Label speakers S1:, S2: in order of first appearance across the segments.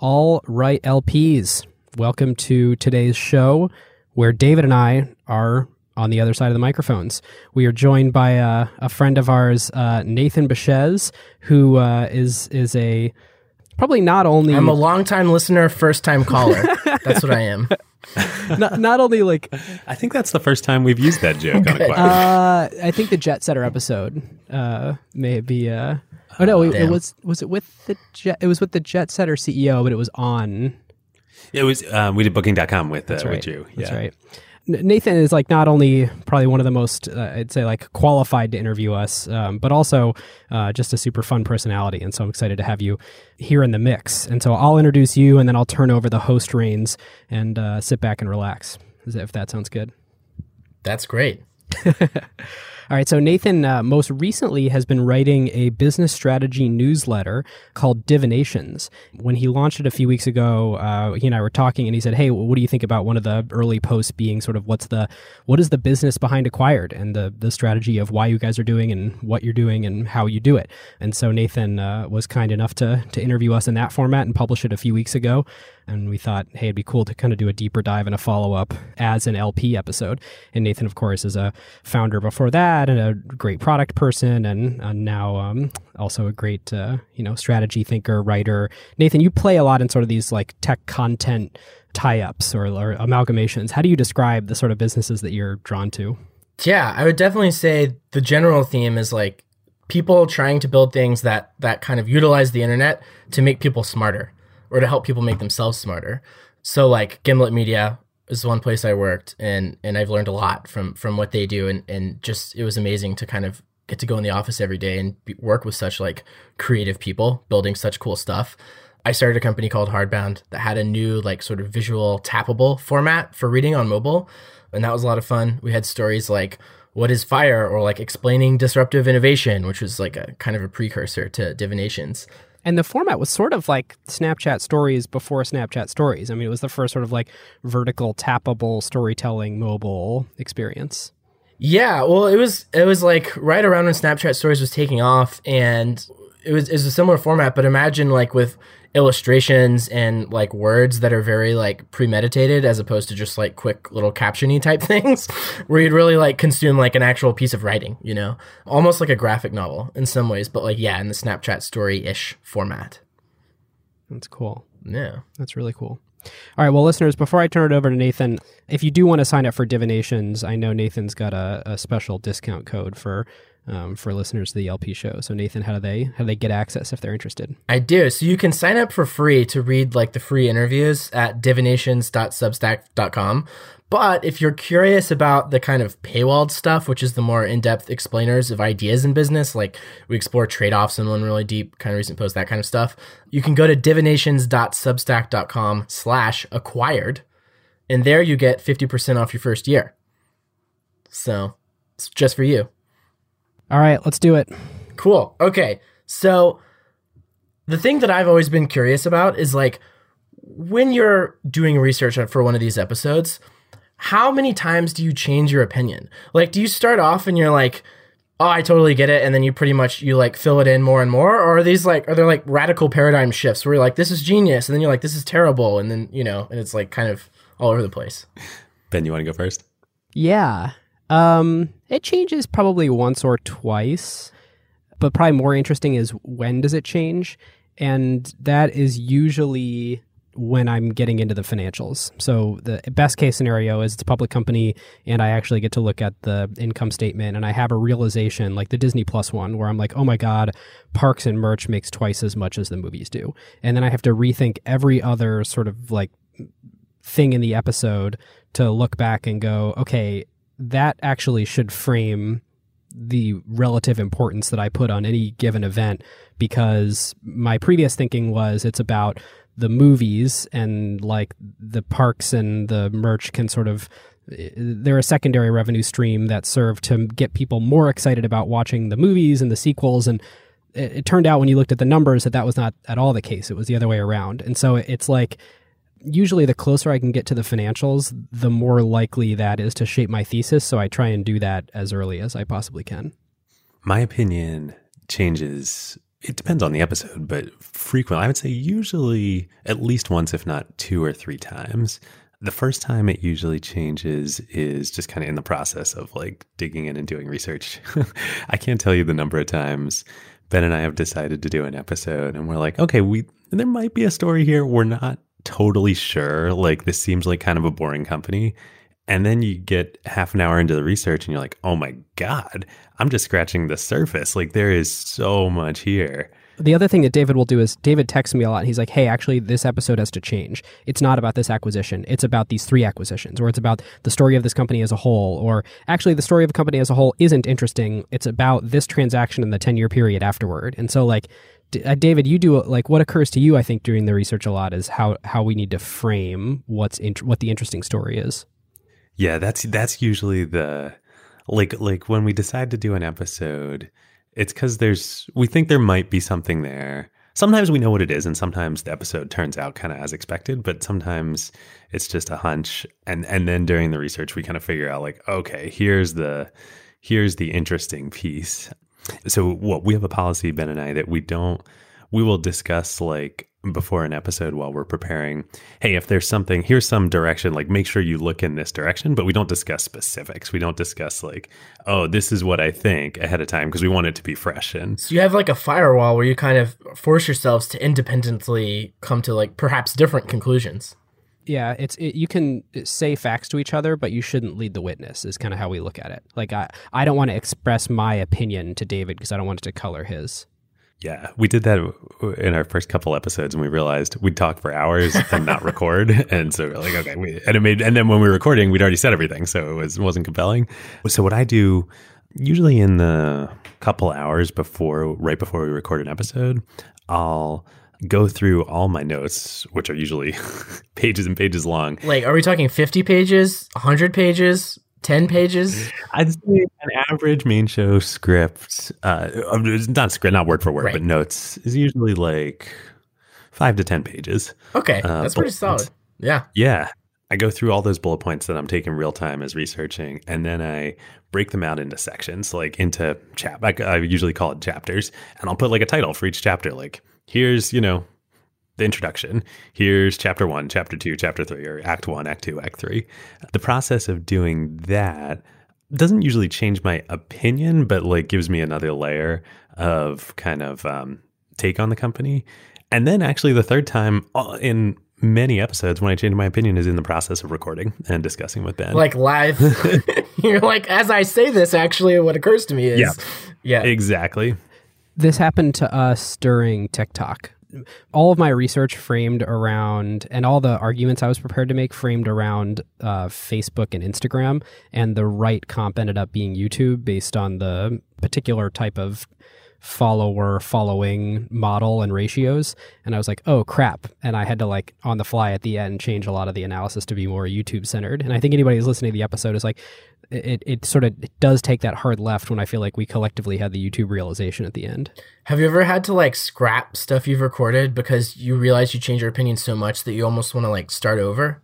S1: All right, LPs, welcome to today's show where David and I are on the other side of the microphones. We are joined by uh, a friend of ours, uh, Nathan Baschez, who uh, is is a probably not only
S2: I'm a longtime listener, first time caller. That's what I am.
S1: not, not only like
S3: I think that's the first time we've used that joke on Acquired.
S1: uh, I think the Jet Setter episode uh, may be. Oh no, it, it was was it with the Jet? It was with the Jet Setter CEO, but it was on.
S3: it was um, we did Booking.com with uh,
S1: That's right.
S3: with you.
S1: That's
S3: yeah.
S1: right. Nathan is like not only probably one of the most, uh, I'd say, like qualified to interview us, um, but also uh, just a super fun personality. And so I'm excited to have you here in the mix. And so I'll introduce you, and then I'll turn over the host reins and uh, sit back and relax. If that sounds good.
S2: That's great.
S1: All right, so Nathan uh, most recently has been writing a business strategy newsletter called Divinations. When he launched it a few weeks ago, uh, he and I were talking, and he said, "Hey, what do you think about one of the early posts being sort of what's the what is the business behind acquired and the the strategy of why you guys are doing and what you're doing and how you do it?" And so Nathan uh, was kind enough to to interview us in that format and publish it a few weeks ago. And we thought, hey, it'd be cool to kind of do a deeper dive and a follow up as an LP episode. And Nathan, of course, is a founder before that and a great product person, and, and now um, also a great uh, you know strategy thinker, writer. Nathan, you play a lot in sort of these like tech content tie ups or, or amalgamations. How do you describe the sort of businesses that you're drawn to?
S2: Yeah, I would definitely say the general theme is like people trying to build things that that kind of utilize the internet to make people smarter or to help people make themselves smarter. So like Gimlet Media is one place I worked and and I've learned a lot from from what they do and and just it was amazing to kind of get to go in the office every day and be, work with such like creative people building such cool stuff. I started a company called Hardbound that had a new like sort of visual tappable format for reading on mobile and that was a lot of fun. We had stories like what is fire or like explaining disruptive innovation, which was like a kind of a precursor to divinations.
S1: And the format was sort of like Snapchat stories before Snapchat stories. I mean, it was the first sort of like vertical, tappable storytelling mobile experience.
S2: Yeah, well, it was it was like right around when Snapchat Stories was taking off, and it was it was a similar format. But imagine like with illustrations and like words that are very like premeditated, as opposed to just like quick little captiony type things, where you'd really like consume like an actual piece of writing, you know, almost like a graphic novel in some ways, but like yeah, in the Snapchat Story ish format.
S1: That's cool.
S2: Yeah.
S1: That's really cool. All right, well, listeners, before I turn it over to Nathan, if you do want to sign up for Divinations, I know Nathan's got a, a special discount code for um, for listeners to the LP show. So, Nathan, how do they how do they get access if they're interested?
S2: I do. So you can sign up for free to read like the free interviews at divinations.substack.com. But if you're curious about the kind of paywalled stuff, which is the more in-depth explainers of ideas in business, like we explore trade-offs in one really deep kind of recent post, that kind of stuff, you can go to divinations.substack.com slash acquired. And there you get 50% off your first year. So it's just for you.
S1: All right, let's do it.
S2: Cool. Okay. So the thing that I've always been curious about is like when you're doing research for one of these episodes, how many times do you change your opinion? Like do you start off and you're like, "Oh, I totally get it," and then you pretty much you like fill it in more and more or are these like are there like radical paradigm shifts where you're like, "This is genius," and then you're like, "This is terrible," and then, you know, and it's like kind of all over the place.
S3: Ben, you want to go first?
S1: Yeah. Um, it changes probably once or twice, but probably more interesting is when does it change? And that is usually when I'm getting into the financials. So the best case scenario is it's a public company and I actually get to look at the income statement and I have a realization like the Disney Plus one where I'm like, "Oh my god, parks and merch makes twice as much as the movies do." And then I have to rethink every other sort of like thing in the episode to look back and go, okay, that actually should frame the relative importance that I put on any given event because my previous thinking was it's about the movies and like the parks and the merch can sort of they're a secondary revenue stream that serve to get people more excited about watching the movies and the sequels. And it, turned out when you looked at the numbers that that was not at all the case. It was the other way around. And so it's like usually the closer I can get to the financials, the more likely that is to shape my thesis. So I try and do that as early as I possibly can.
S3: My opinion changes it depends on the episode, but frequently, I would say usually at least once, if not two or three times. The first time it usually changes is just kind of in the process of like digging in and doing research. I can't tell you the number of times Ben and I have decided to do an episode and we're like, okay, we there might be a story here. We're not totally sure. Like this seems like kind of a boring company. And then you get half an hour into the research and you're like, oh my God, I'm just scratching the surface. Like there is so much here.
S1: The other thing that David will do is David texts me a lot. And he's like, "Hey, actually, this episode has to change. It's not about this acquisition. It's about these three acquisitions, or it's about the story of this company as a whole. Or actually, the story of a company as a whole isn't interesting. It's about this transaction in the ten year period afterward." And so, like, uh, David, you do like what occurs to you. I think during the research a lot is how how we need to frame what's what the interesting story is.
S3: Yeah, that's that's usually the like like when we decide to do an episode it's because there's we think there might be something there sometimes we know what it is and sometimes the episode turns out kind of as expected but sometimes it's just a hunch and and then during the research we kind of figure out like okay here's the here's the interesting piece so what we have a policy ben and i that we don't we will discuss like before an episode while we're preparing hey if there's something here's some direction like make sure you look in this direction but we don't discuss specifics. We don't discuss like oh this is what i think ahead of time because we want it to be fresh and
S2: so you have like a firewall where you kind of force yourselves to independently come to like perhaps different conclusions
S1: yeah it's it, you can uh, say facts to each other but you shouldn't lead the witness is kind of how we look at it. Like i i don't want to express my opinion to david because i don't want it to color his.
S3: Yeah, we did that in our first couple episodes, and we realized we'd talk for hours and not record, and so we're like, okay, we, and it made, and then when we were recording, we'd already said everything, so it was wasn't compelling. So what I do usually in the couple hours before, right before we record an episode, I'll go through all my notes, which are usually pages and pages long.
S2: Like, are we talking fifty pages, hundred pages? 10 pages?
S3: I'd say an average main show script, uh, not script, not word for word, right. but notes is usually like five to 10 pages.
S2: Okay. Uh, that's pretty solid. Points. Yeah.
S3: Yeah. I go through all those bullet points that I'm taking real time as researching, and then I break them out into sections, like into chap. I, I usually call it chapters, and I'll put like a title for each chapter. Like, here's you know the introduction. Here's chapter one, chapter two, chapter three, or act one, act two, act three. The process of doing that doesn't usually change my opinion, but like gives me another layer of kind of um, take on the company. And then actually, the third time uh, in many episodes when I change my opinion is in the process of recording and discussing with Ben.
S2: Like live. You're like, as I say this, actually, what occurs to me is.
S3: Yeah. Yeah. Exactly.
S1: This happened to us during TikTok. All of my research framed around and all the arguments I was prepared to make framed around uh, Facebook and Instagram, and the right comp ended up being YouTube based on the particular type of follower following model and ratios. And i was like oh crap. And i had to like on the fly at the end change a lot of the analysis to be more youtube centered and i think anybody who's listening to the episode is like it, it sort of it does take that hard left when I feel like we collectively had the YouTube realization at the end.
S2: Have you ever had to like scrap stuff you've recorded because you realize you change your opinion so much that you almost want to like start over?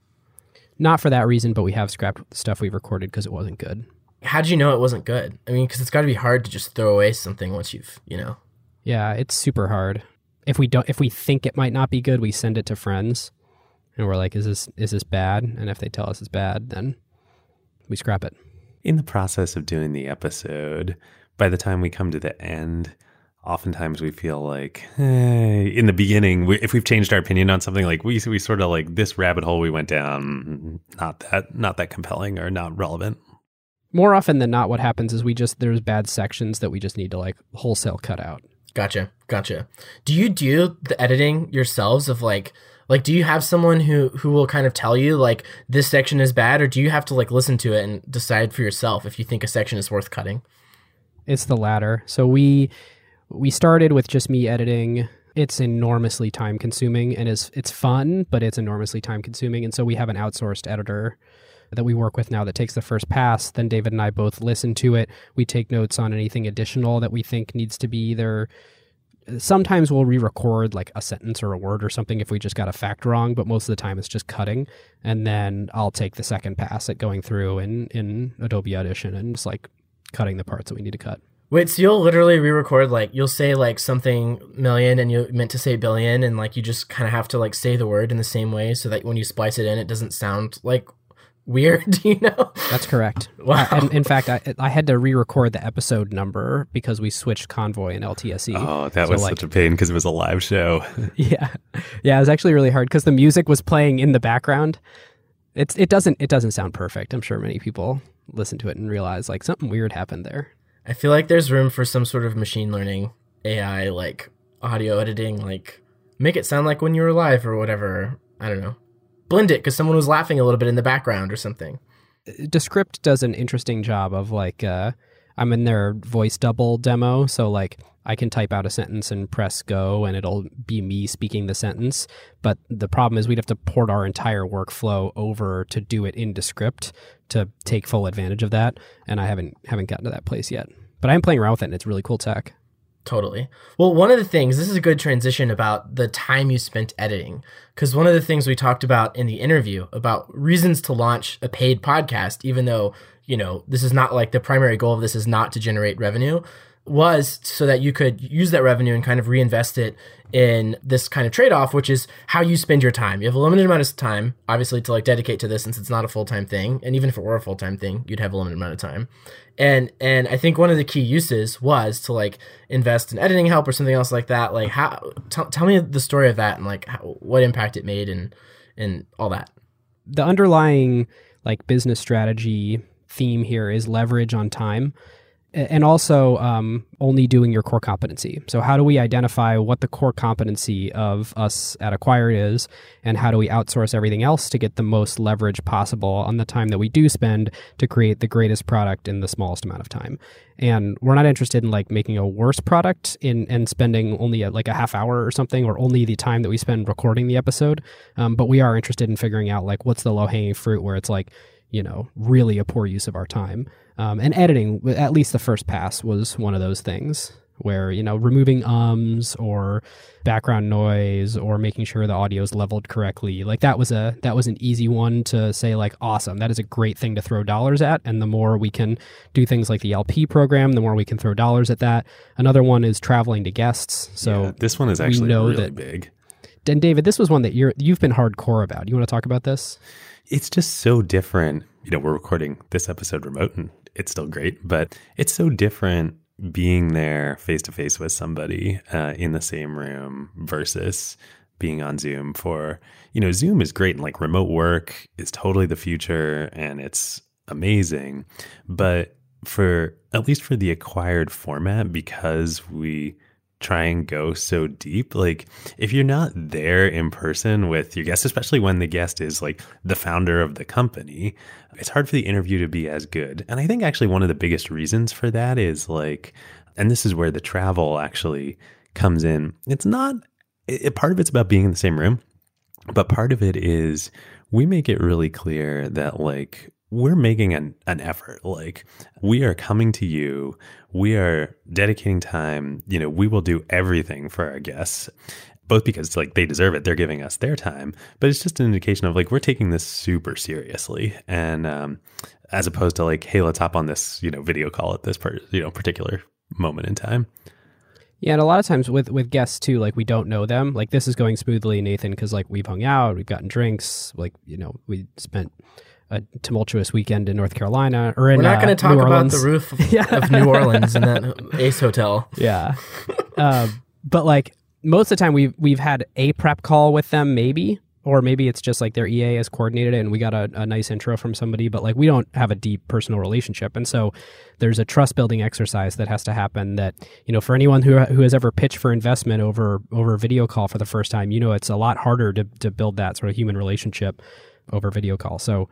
S1: Not for that reason, but we have scrapped stuff we've recorded because it wasn't good.
S2: How did you know it wasn't good? I mean, because it's got to be hard to just throw away something once you've, you know.
S1: Yeah, it's super hard. If we don't, if we think it might not be good, we send it to friends, and we're like, "Is this is this bad?" And if they tell us it's bad, then we scrap it
S3: in the process of doing the episode, by the time we come to the end, oftentimes we feel like hey, in the beginning, we, if we've changed our opinion on something, like we we sort of like this rabbit hole we went down, not that not that compelling or not relevant.
S1: More often than not, what happens is we just there's bad sections that we just need to like wholesale cut out.
S2: Gotcha, gotcha. Do you do the editing yourselves of like? Like, do you have someone who who will kind of tell you like this section is bad, or do you have to like listen to it and decide for yourself if you think a section is worth cutting?
S1: It's the latter. So we we started with just me editing. It's enormously time consuming and is it's fun, but it's enormously time consuming. And so we have an outsourced editor that we work with now that takes the first pass. Then David and I both listen to it. We take notes on anything additional that we think needs to be either sometimes we'll re-record like a sentence or a word or something if we just got a fact wrong but most of the time it's just cutting. And then i'll take the second pass at going through in in adobe audition and just like cutting the parts that we need to cut.
S2: Wait, so you'll literally re-record like you'll say like something million and you meant to say billion and like you just kind of have to like say the word in the same way so that when you splice it in it doesn't sound like weird, you know?
S1: That's correct.
S2: Wow.
S1: And in fact, I, I had to re-record the episode number because we switched Convoy and LTSE.
S3: Oh, that
S1: So,
S3: was
S1: like-
S3: such a pain because it was a live show.
S1: Yeah, yeah, it was actually really hard because the music was playing in the background. It's it doesn't it doesn't sound perfect. I'm sure many people listen to it and realize like something weird happened there.
S2: I feel like there's room for some sort of machine learning AI like audio editing like make it sound like when you were live or whatever. I don't know. Blend it cuz someone was laughing a little bit in the background or something.
S1: Descript does an interesting job of like uh, I'm in their voice double demo, so like I can type out a sentence and press go, and it'll be me speaking the sentence. But the problem is we'd have to port our entire workflow over to do it in Descript to take full advantage of that, and I haven't haven't gotten to that place yet. But I'm playing around with it, and it's really cool tech.
S2: Totally. Well, one of the things, this is a good transition about the time you spent editing. Because one of the things we talked about in the interview about reasons to launch a paid podcast, even though, you know, this is not like the primary goal of this is not to generate revenue, was so that you could use that revenue and kind of reinvest it in this kind of trade off, which is how you spend your time. You have a limited amount of time, obviously, to like dedicate to this since it's not a full time thing. And even if it were a full time thing, you'd have a limited amount of time. And and I think one of the key uses was to like invest in editing help or something else like that. Like how t- tell me the story of that and like how, what impact it made and and all that.
S1: the underlying like business strategy theme here is leverage on time and also um, only doing your core competency. So how do we identify what the core competency of us at acquired is and how do we outsource everything else to get the most leverage possible on the time that we do spend to create the greatest product in the smallest amount of time? And we're not interested in like making a worse product in and spending only a, like a half hour or something or only the time that we spend recording the episode. Um, but we are interested in figuring out like what's the low hanging fruit where it's like you know really a poor use of our time. Um, and editing at least the first pass was one of those things where you know removing ums or background noise or making sure the audio is leveled correctly like that was a that was an easy one to say like awesome that is a great thing to throw dollars at. And the more we can do things like the lp program the more we can throw dollars at that. Another one is traveling to guests. So
S3: Yeah, this one is actually
S1: know
S3: really
S1: that-
S3: big.
S1: and david this was one that you're you've been hardcore about. You want to talk about this
S3: It's just so different. You know, we're recording this episode remote and it's still great, but it's so different being there face to face with somebody uh, in the same room versus being on Zoom for, you know, Zoom is great and like remote work is totally the future and it's amazing. But for at least for the acquired format, because we try and go so deep. Like, if you're not there in person with your guest, especially when the guest is like the founder of the company, it's hard for the interview to be as good. And I think actually one of the biggest reasons for that is like, and this is where the travel actually comes in. It's not, it, part of it's about being in the same room, but part of it is we make it really clear that like we're making an, an effort. Like we are coming to you. We are dedicating time. You know we will do everything for our guests both because like they deserve it. They're giving us their time but it's just an indication of like we're taking this super seriously. And um as opposed to like hey let's hop on this you know video call at this part you know particular moment in time.
S1: Yeah, and a lot of times with with guests too, like we don't know them. Like this is going smoothly, Nathan, because like we've hung out, we've gotten drinks. Like you know, we spent a tumultuous weekend in North Carolina or in
S2: We're not
S1: uh,
S2: going to talk
S1: New
S2: about
S1: Orleans.
S2: the roof of,
S1: Yeah.
S2: of New Orleans and that Ace Hotel.
S1: Yeah, um, but like most of the time, we've we've had a prep call with them, maybe, or maybe it's just like their EA has coordinated it, and we got a, a nice intro from somebody. But like we don't have a deep personal relationship, and so there's a trust building exercise that has to happen. That you know, for anyone who who has ever pitched for investment over over a video call for the first time, you know, it's a lot harder to to build that sort of human relationship over video call. So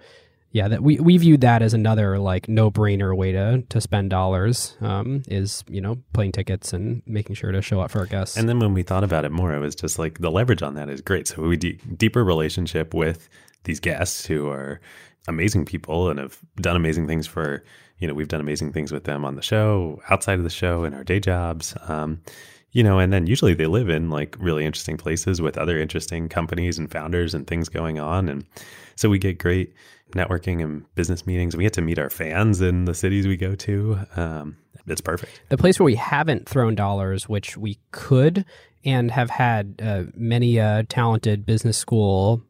S1: yeah, that we, we viewed that as another like no brainer way to to spend dollars. Um, is you know plane tickets and making sure to show up for our guests.
S3: And then when we thought about it more, it was just like the leverage on that is great. So we de- deeper relationship with these guests who are amazing people and have done amazing things for you know we've done amazing things with them on the show, outside of the show, in our day jobs. Um, you know, and then usually they live in like really interesting places with other interesting companies and founders and things going on. And so we get great networking and business meetings. We get to meet our fans in the cities we go to. Um, it's perfect.
S1: The place where we haven't thrown dollars, which we could and have had uh, many talented business school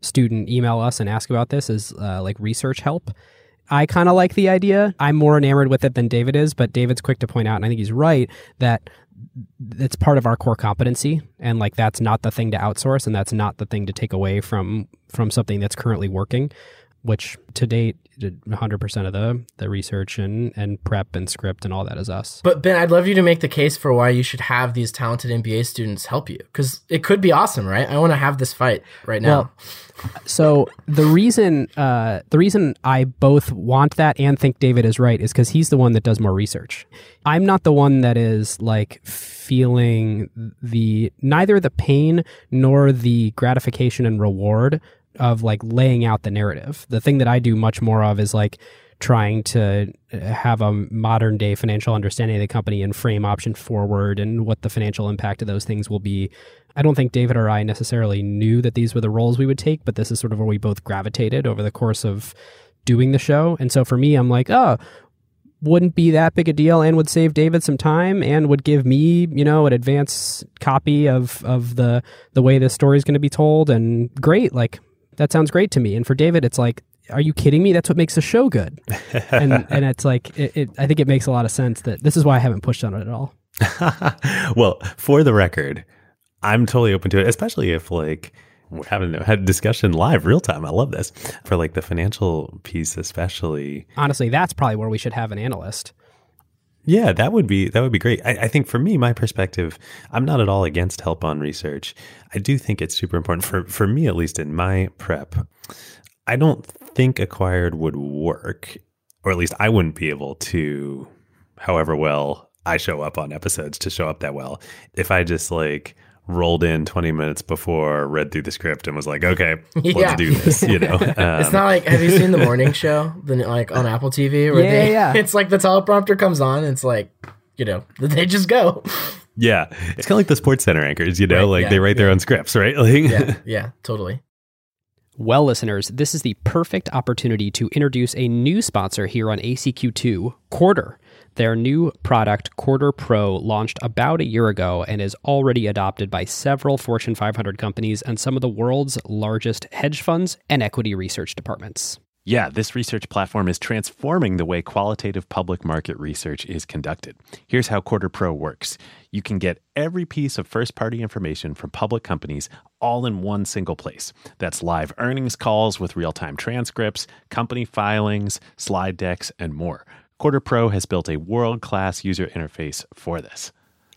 S1: student email us and ask about this, is uh, like research help. I kind of like the idea. I'm more enamored with it than David is, but David's quick to point out, and I think he's right, that it's part of our core competency and like that's not the thing to outsource and that's not the thing to take away from from something that's currently working which to date 100% of the the research and and prep and script and all that is us
S2: But Ben, I'd love you to make the case for why you should have these talented MBA students help you because it could be awesome, right? I want to have this fight right now.
S1: Well, so the reason uh, the reason I both want that and think David is right is because he's the one that does more research. I'm not the one that is like feeling the neither the pain nor the gratification and reward of like laying out the narrative. The thing that I do much more of is like trying to uh, have a modern day financial understanding of the company and frame option forward and what the financial impact of those things will be. I don't think David or I necessarily knew that these were the roles we would take, but this is sort of where we both gravitated over the course of doing the show. And so for me, I'm like, oh, wouldn't be that big a deal and would save David some time and would give me, you know, an advance copy of of the the way this story is going to be told and great, like that sounds great to me. And for David, it's like, are you kidding me? That's what makes the show good. and and it's like, it, it, I think it makes a lot of sense that this is why I haven't pushed on it at all.
S3: well, for the record, I'm totally open to it, especially if like we're having a discussion live, real time. I love this for like the financial piece, especially.
S1: Honestly, that's probably where we should have an analyst.
S3: Yeah, that would be that would be great. I, I, think for me, my perspective, I'm not at all against help on research. I do think it's super important for for me, at least in my prep. I don't think acquired would work, or at least I wouldn't be able to, however well I show up on episodes, to show up that well if I just like rolled in 20 minutes before, read through the script, and was like, okay, yeah. let's do this. You know,
S2: um, it's not like have you seen the morning show, the, like on Apple TV, where
S1: yeah,
S2: they,
S1: yeah.
S2: it's like the teleprompter comes on, it's like, you know, they just go.
S3: Yeah, it's kind of like the SportsCenter anchors, you know, right, like yeah, they write their own scripts, right? Like,
S2: yeah, yeah, totally.
S1: Well, listeners, this is the perfect opportunity to introduce a new sponsor here on ACQ2, Quartr. Their new product, Quartr Pro, launched about a year ago and is already adopted by several Fortune 500 companies and some of the world's largest hedge funds and equity research departments.
S4: Yeah, this research platform is transforming the way qualitative public market research is conducted. Here's how Quartr Pro works you can get every piece of first party information from public companies all in one single place. That's live earnings calls with real time transcripts, company filings, slide decks, and more. Quartr Pro has built a world class user interface for this.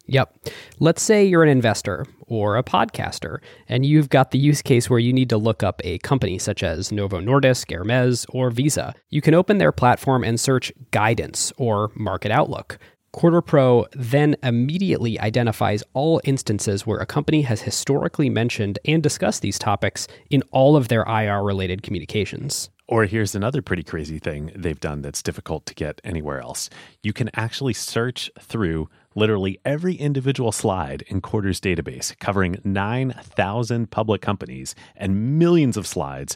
S1: Yep. Let's say you're an investor or a podcaster, and you've got the use case where you need to look up a company such as Novo Nordisk, Hermes, or Visa. You can open their platform and search guidance or market outlook. Quartr Pro then immediately identifies all instances where a company has historically mentioned and discussed these topics in all of their IR related communications.
S4: Or here's another pretty crazy thing they've done that's difficult to get anywhere else. You can actually search through literally every individual slide in Quartr's database, covering 9,000 public companies and millions of slides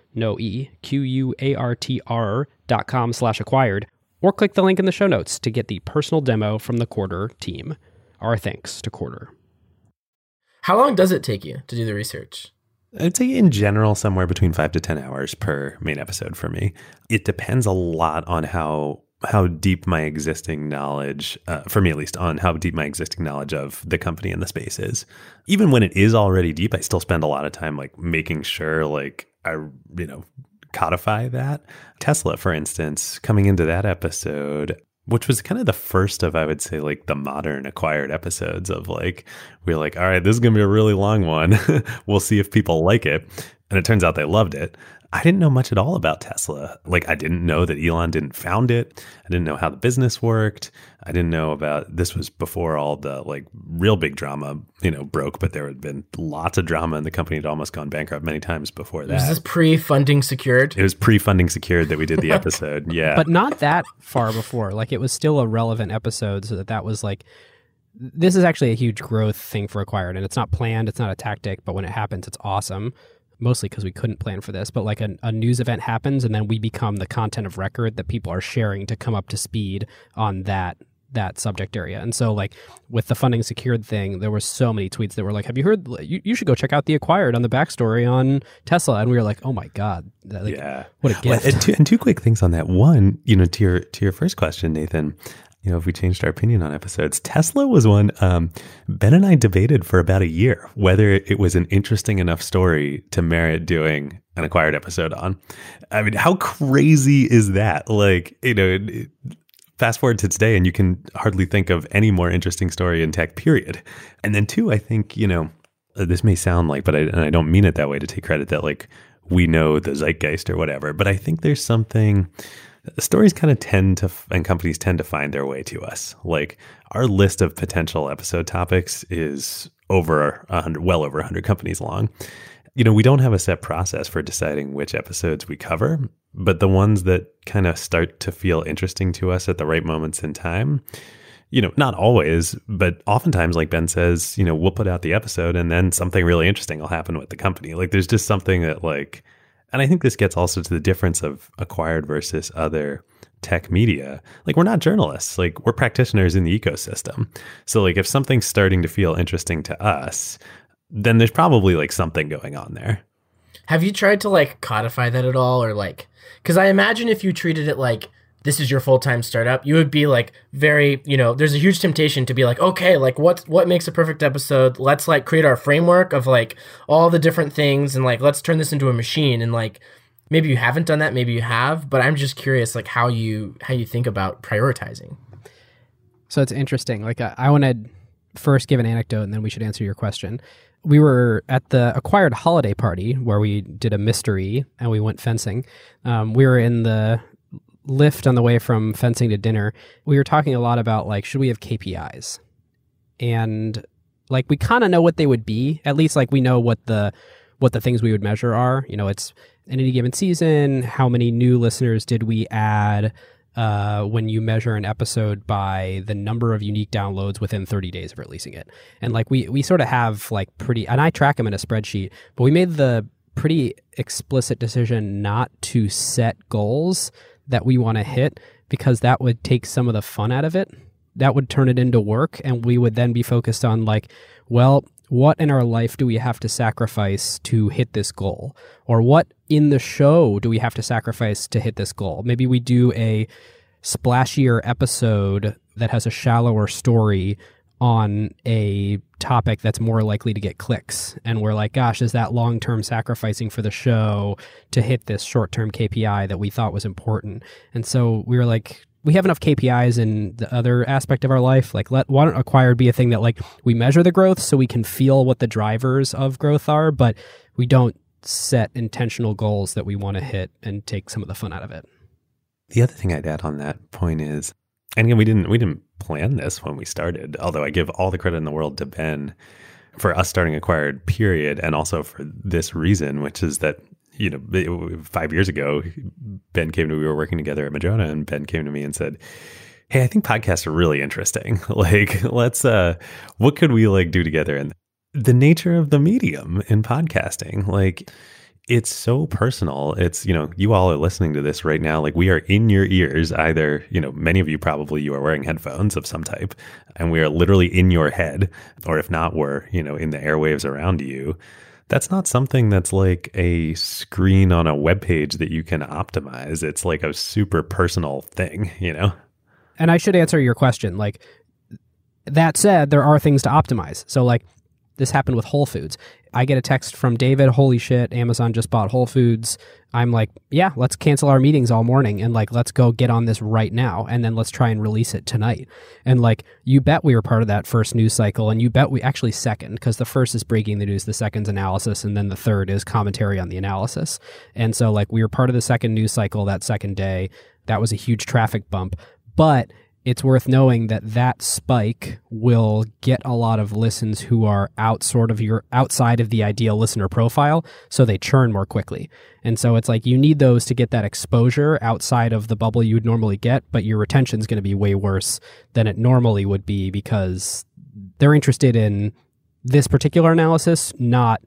S1: no E, Q-U-A-R-T-R dot com slash acquired, or click the link in the show notes to get the personal demo from the Quartr team. Our thanks to Quartr.
S2: How long does it take you to do the research?
S3: I'd say in general, somewhere between five to 10 hours per main episode for me. It depends a lot on how how deep my existing knowledge, uh, for me at least, on how deep my existing knowledge of the company and the space is. Even when it is already deep, I still spend a lot of time like making sure like I, you know, codify that. Tesla, for instance, coming into that episode, which was kind of the first of, I would say, like the modern acquired episodes of like, we are like, all right, this is going to be a really long one. we'll see if people like it. And it turns out they loved it. I didn't know much at all about Tesla. Like, I didn't know that Elon didn't found it. I didn't know how the business worked. I didn't know about this was before all the like real big drama, you know, broke, but there had been lots of drama and the company had almost gone bankrupt many times before that.
S2: Was this pre funding secured?
S3: It was pre funding secured that we did the episode. Yeah.
S1: But not that far before. Like, it was still a relevant episode, so that that was like, this is actually a huge growth thing for acquired and it's not planned it's not a tactic but when it happens it's awesome mostly because we couldn't plan for this, but like a, a, news event happens and then we become the content of record that people are sharing to come up to speed on that that subject area. And so like with the funding secured thing, there were so many tweets that were like, have you heard, you, you should go check out the acquired on the backstory on Tesla. And we were like, oh my God. Like,
S3: yeah.
S1: What a gift.
S3: Well, and, two, and two quick things on that. One, you know, to your, to your first question, Nathan, you know, if we changed our opinion on episodes, Tesla was one. Um, ben and I debated for about a year whether it was an interesting enough story to merit doing an acquired episode on. I mean, how crazy is that? Like, you know, it, fast forward to today, and you can hardly think of any more interesting story in tech, period. And then, two, I think, you know, this may sound like, but I, and I don't mean it that way to take credit that, like, we know the zeitgeist or whatever, but I think there's something stories kind of tend to and companies tend to find their way to us. Like our list of potential episode topics is over 100 well over 100 companies long. You know we don't have a set process for deciding which episodes we cover but the ones that kind of start to feel interesting to us at the right moments in time you know not always but oftentimes like ben says you know we'll put out the episode and then something really interesting will happen with the company. Like there's just something that like and I think this gets also to the difference of acquired versus other tech media. Like we're not journalists, like we're practitioners in the ecosystem. So like if something's starting to feel interesting to us, then there's probably like something going on there.
S2: Have you tried to like codify that at all or like cuz I imagine if you treated it like this is your full-time startup you would be like very you know there's a huge temptation to be like okay like what what makes a perfect episode? Let's like create our framework of like all the different things and like let's turn this into a machine. And like maybe you haven't done that maybe you have but i'm just curious like how you how you think about prioritizing.
S1: So it's interesting like i, I want to first give an anecdote and then we should answer your question. We were at the acquired holiday party where we did a mystery and we went fencing. Um, we were in the lift on the way from fencing to dinner, we were talking a lot about like, should we have KPIs? And like, we kind of know what they would be. At least, like, we know what the what the things we would measure are. You know, it's in any given season, how many new listeners did we add? Uh, when you measure an episode by the number of unique downloads within 30 days of releasing it. And like we we sort of have like pretty and I track them in a spreadsheet, but we made the pretty explicit decision not to set goals that we want to hit because that would take some of the fun out of it. That would turn it into work. And we would then be focused on, like, well, what in our life do we have to sacrifice to hit this goal? Or what in the show do we have to sacrifice to hit this goal? Maybe we do a splashier episode that has a shallower story on a topic that's more likely to get clicks. And we're like, gosh, is that long term sacrificing for the show to hit this short term KPI that we thought was important? And so we were like, we have enough KPIs in the other aspect of our life. Like, let why don't acquired be a thing that like we measure the growth so we can feel what the drivers of growth are, but we don't set intentional goals that we want to hit and take some of the fun out of it.
S3: The other thing I'd add on that point is and again, we didn't we didn't plan this when we started. Although I give all the credit in the world to Ben for us starting acquired period, and also for this reason, which is that you know five years ago, Ben came to we were working together at Madrona, and Ben came to me and said. Hey, I think podcasts are really interesting. Like, let's uh what could we like do together? And the nature of the medium in podcasting, like it's so personal. It's, you know, you all are listening to this right now. Like we are in your ears. Either, you know, many of you probably you are wearing headphones of some type and we are literally in your head. Or if not, we're, you know, in the airwaves around you. that's not something that's like a screen on a web page that you can optimize. It's like a super personal thing, you know?
S1: And I should answer your question. Like, that said, there are things to optimize. So, like, this happened with Whole Foods. I get a text from David, holy shit, Amazon just bought Whole Foods. I'm like, yeah, let's cancel our meetings all morning and like, let's go get on this right now. And then let's try and release it tonight. And like, you bet we were part of that first news cycle. And you bet we actually second, because the first is breaking the news, the second's analysis, and then the third is commentary on the analysis. And so, like, we were part of the second news cycle that second day. That was a huge traffic bump. But it's worth knowing that that spike will get a lot of listens who are out sort of your outside of the ideal listener profile so they churn more quickly. And so it's like you need those to get that exposure outside of the bubble you would normally get but your retention is going to be way worse than it normally would be because they're interested in this particular analysis not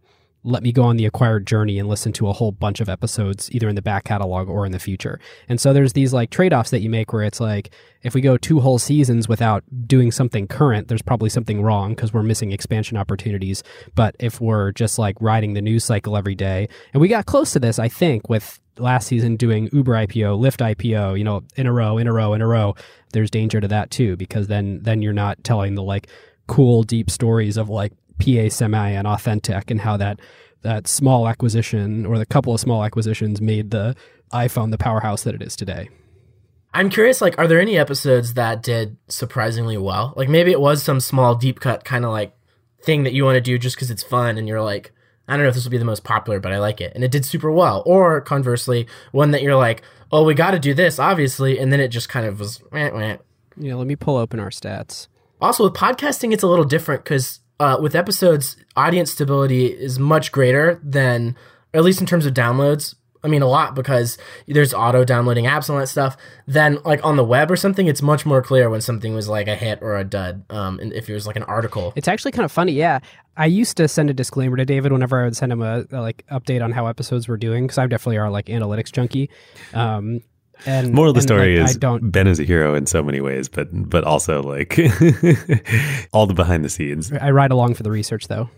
S1: let me go on the acquired journey and listen to a whole bunch of episodes either in the back catalog or in the future. And so there's these like trade-offs that you make where it's like if we go two whole seasons without doing something current, there's probably something wrong because we're missing expansion opportunities. But if we're just like riding the news cycle every day, and we got close to this, I think, with last season doing Uber IPO, Lyft IPO, you know, in a row, in a row, in a row, there's danger to that too because then then you're not telling the like cool deep stories of like PA semi and AuthenTec and how that that small acquisition or the couple of small acquisitions made the iPhone the powerhouse that it is today.
S2: I'm curious, like, are there any episodes that did surprisingly well? Like, maybe it was some small deep cut kind of like thing that you want to do just because it's fun and you're like, I don't know if this will be the most popular, but I like it. And it did super well. Or conversely, one that you're like, oh, we got to do this, obviously. And then it just kind of was, wah, wah.
S1: Yeah, let me pull open our stats.
S2: Also, with podcasting, it's a little different because uh, with episodes, audience stability is much greater than, at least in terms of downloads. I mean, a lot because there's auto downloading apps and that stuff. Then, like on the web or something, it's much more clear when something was like a hit or a dud. Um, and if it was like an article,
S1: It's actually kind of funny. Yeah, I used to send a disclaimer to David whenever I would send him a, a, like update on how episodes were doing because I definitely are like analytics junkie. Um, and
S3: Moral of the
S1: and,
S3: story
S1: like,
S3: is
S1: I don't.
S3: Ben is a hero in so many ways, but but also like all the behind the scenes.
S1: I ride along for the research though.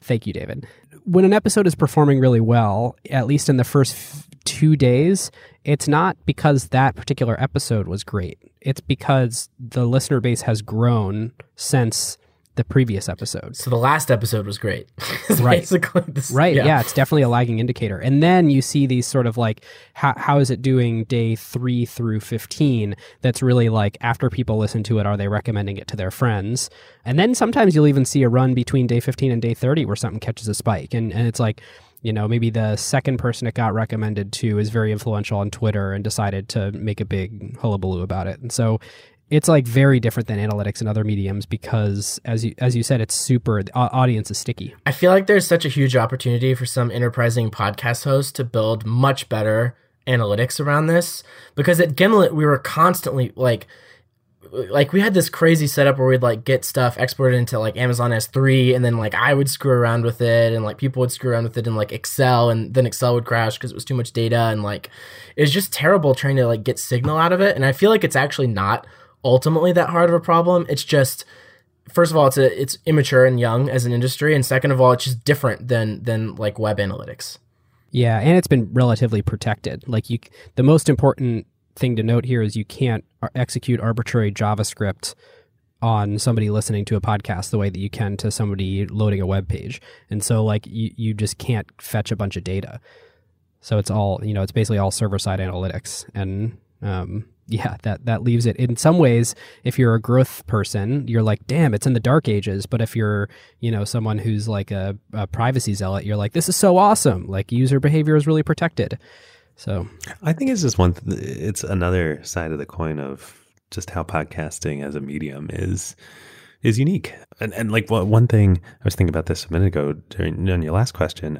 S1: Thank you, David. When an episode is performing really well, at least in the first f- two days, it's not because that particular episode was great. It's because the listener base has grown since the previous episode.
S2: so the last episode was great.
S1: Right.
S2: Basically, this,
S1: Right. Yeah. it's definitely a lagging indicator. And then you see these sort of like, how, how is it doing day three through 15? That's really like after people listen to it, are they recommending it to their friends? And then sometimes you'll even see a run between day 15 and day 30 where something catches a spike. And, and it's like, you know, maybe the second person it got recommended to is very influential on Twitter and decided to make a big hullabaloo about it. And so it's like very different than analytics and other mediums because as you as you said it's super the audience is sticky.
S2: I feel like there's such a huge opportunity for some enterprising podcast hosts to build much better analytics around this because at Gimlet we were constantly like like we had this crazy setup where we'd like get stuff exported into like Amazon S3 and then like I would screw around with it and like people would screw around with it in like Excel and then Excel would crash because it was too much data and like it was just terrible trying to like get signal out of it. And I feel like it's actually not ultimately that hard of a problem it's just first of all it's a it's immature and young as an industry and second of all it's just different than than like web analytics
S1: Yeah, and it's been relatively protected. Like you, the most important thing to note here is you can't execute arbitrary JavaScript on somebody listening to a podcast the way that you can to somebody loading a web page. And so like you, you just can't fetch a bunch of data. So it's all, you know, it's basically all server side analytics. And um, yeah, that, that leaves it in some ways. If you're a growth person, you're like, damn, it's in the dark ages. But if you're, you know, someone who's like a, a privacy zealot, you're like, this is so awesome. Like user behavior is really protected. So
S3: I think it's just one. Th- it's another side of the coin of just how podcasting as a medium is is unique. And and like one one thing I was thinking about this a minute ago during on your last question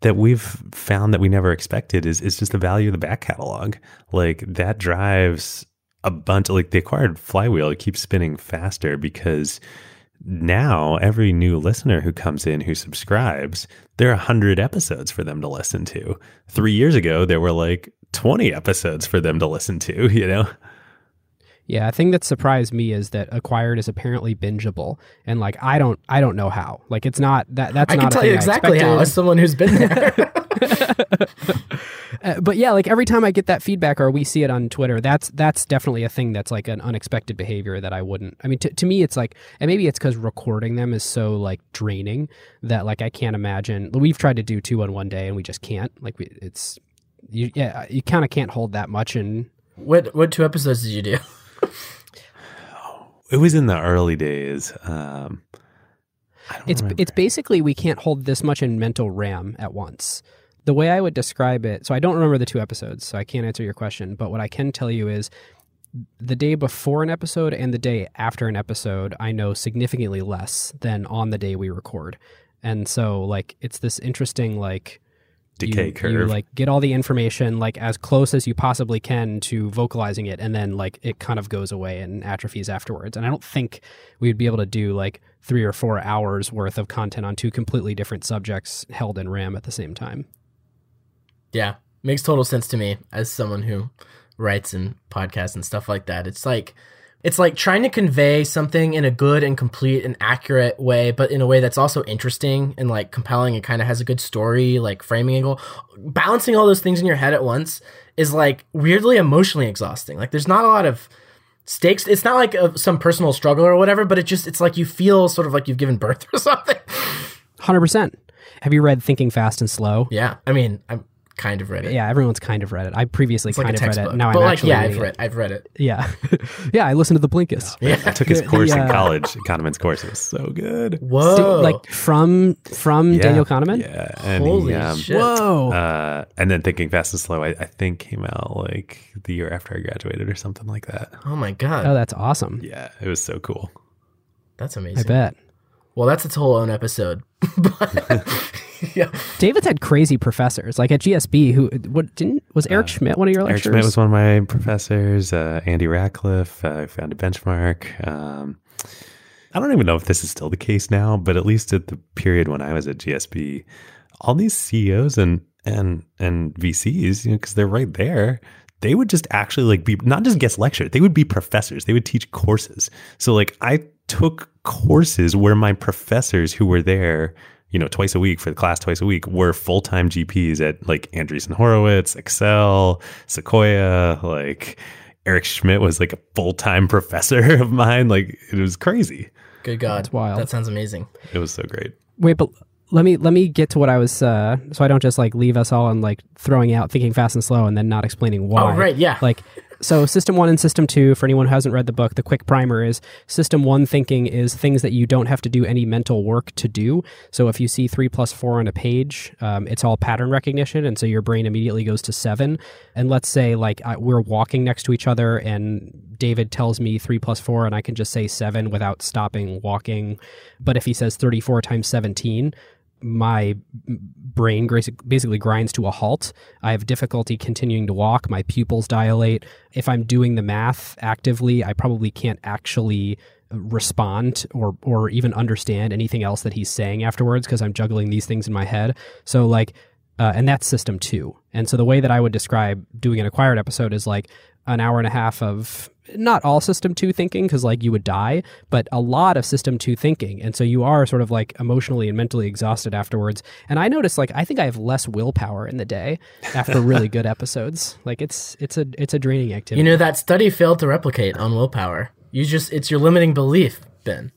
S3: that we've found that we never expected is is just the value of the back catalog. Like that drives a bunch. Like the acquired flywheel it keeps spinning faster because now every new listener who comes in who subscribes there are 100 episodes for them to listen to three years ago there were like 20 episodes for them to listen to you know
S1: Yeah, a thing that surprised me is that acquired is apparently bingeable, and like I don't, I don't know how. Like it's not that. That's
S2: I
S1: not
S2: can
S1: a
S2: tell
S1: thing
S2: you exactly how, as someone who's been there.
S1: Uh, but yeah, like every time I get that feedback or we see it on Twitter, that's that's definitely a thing that's like an unexpected behavior that I wouldn't. I mean, to to me, it's like, and maybe it's because recording them is so like draining that like I can't imagine. We've tried to do two on one day and we just can't. Like we, it's you, yeah, you kind of can't hold that much and
S2: what what two episodes did you do?
S3: It was in the early days. Um,
S1: it's
S3: remember.
S1: it's basically we can't hold this much in mental RAM at once. The way I would describe it, so I don't remember the two episodes, so I can't answer your question. But what I can tell you is, the day before an episode and the day after an episode, I know significantly less than on the day we record, and so like it's this interesting like
S3: decay
S1: you,
S3: curve.
S1: You like get all the information like as close as you possibly can to vocalizing it, and then like it kind of goes away and atrophies afterwards. And I don't think we would be able to do like three or four hours worth of content on two completely different subjects held in RAM at the same time.
S2: Yeah, makes total sense to me as someone who writes and podcasts and stuff like that. It's like it's like trying to convey something in a good and complete and accurate way, but in a way that's also interesting and like compelling and kind of has a good story, like framing angle. Balancing all those things in your head at once is like weirdly emotionally exhausting. Like there's not a lot of stakes. It's not like a, some personal struggle or whatever, but it just it's like you feel sort of like you've given birth or something.
S1: Hundred percent. Have you read Thinking Fast and Slow?
S2: Yeah, I mean, I'm kind of read it.
S1: Yeah, everyone's kind of read it. I previously
S2: It's
S1: kind
S2: a
S1: of read it. Now
S2: but
S1: I'm
S2: like,
S1: actually
S2: yeah, I've
S1: it.
S2: read, I've read it.
S1: Yeah, yeah. I listened to the Blinkist.
S3: I took his course
S1: the,
S3: in
S1: uh,
S3: college, Kahneman's course. It was so good.
S2: Whoa!
S1: like from from
S3: Yeah.
S1: Daniel Kahneman.
S3: Yeah. And
S2: Holy
S3: he, um,
S2: shit!
S1: Whoa.
S3: Uh, and then Thinking Fast and Slow, I, I think came out like the year after I graduated or something like that.
S2: Oh my god,
S1: oh, that's awesome.
S3: Yeah, it was so cool.
S2: that's amazing.
S1: I bet.
S2: Well, that's its whole own episode. But- yeah,
S1: David's had crazy professors, like at GSB. Who what didn't was Eric Schmidt one of your
S3: Eric? Schmidt was one of my professors. Uh, Andy Ratcliffe, uh, I found a benchmark. Um, I don't even know if this is still the case now, but at least at the period when I was at GSB, all these CEOs and and and VCs, you know, because they're right there, they would just actually like be not just guest lecture, they would be professors. They would teach courses. So like I took courses where my professors who were there you know, twice a week for the class, twice a week, were full time GPs at like Andreessen Horowitz, Accel, Sequoia. Like Eric Schmidt was like a full time professor of mine. Like it was crazy.
S2: good God,
S1: That's wild.
S2: That sounds amazing.
S3: It was so great.
S1: Wait, but let me let me get to what I was uh so I don't just like leave us all on like throwing out thinking fast and slow and then not explaining why.
S2: Oh, right, yeah.
S1: Like so system 1 and system 2 for anyone who hasn't read the book, the quick primer is system 1 thinking is things that you don't have to do any mental work to do. So if you see 3 plus 4 on a page, um, it's all pattern recognition and so your brain immediately goes to 7. And let's say like I, we're walking next to each other and David tells me 3 plus 4 and I can just say 7 without stopping walking. But if he says 34 times 17, my brain basically grinds to a halt. I have difficulty continuing to walk. My pupils dilate. If I'm doing the math actively, I probably can't actually respond or or even understand anything else that he's saying afterwards because I'm juggling these things in my head. So like uh, and that's system 2. And so the way that I would describe doing an acquired episode is like an hour and a half of not all system 2 thinking because like you would die but a lot of system 2 thinking and so you are sort of like emotionally and mentally exhausted afterwards and i notice like i think i have less willpower in the day after really good episodes like it's it's a it's a draining activity
S2: You know that study failed to replicate on willpower. You just it's your limiting belief, Ben.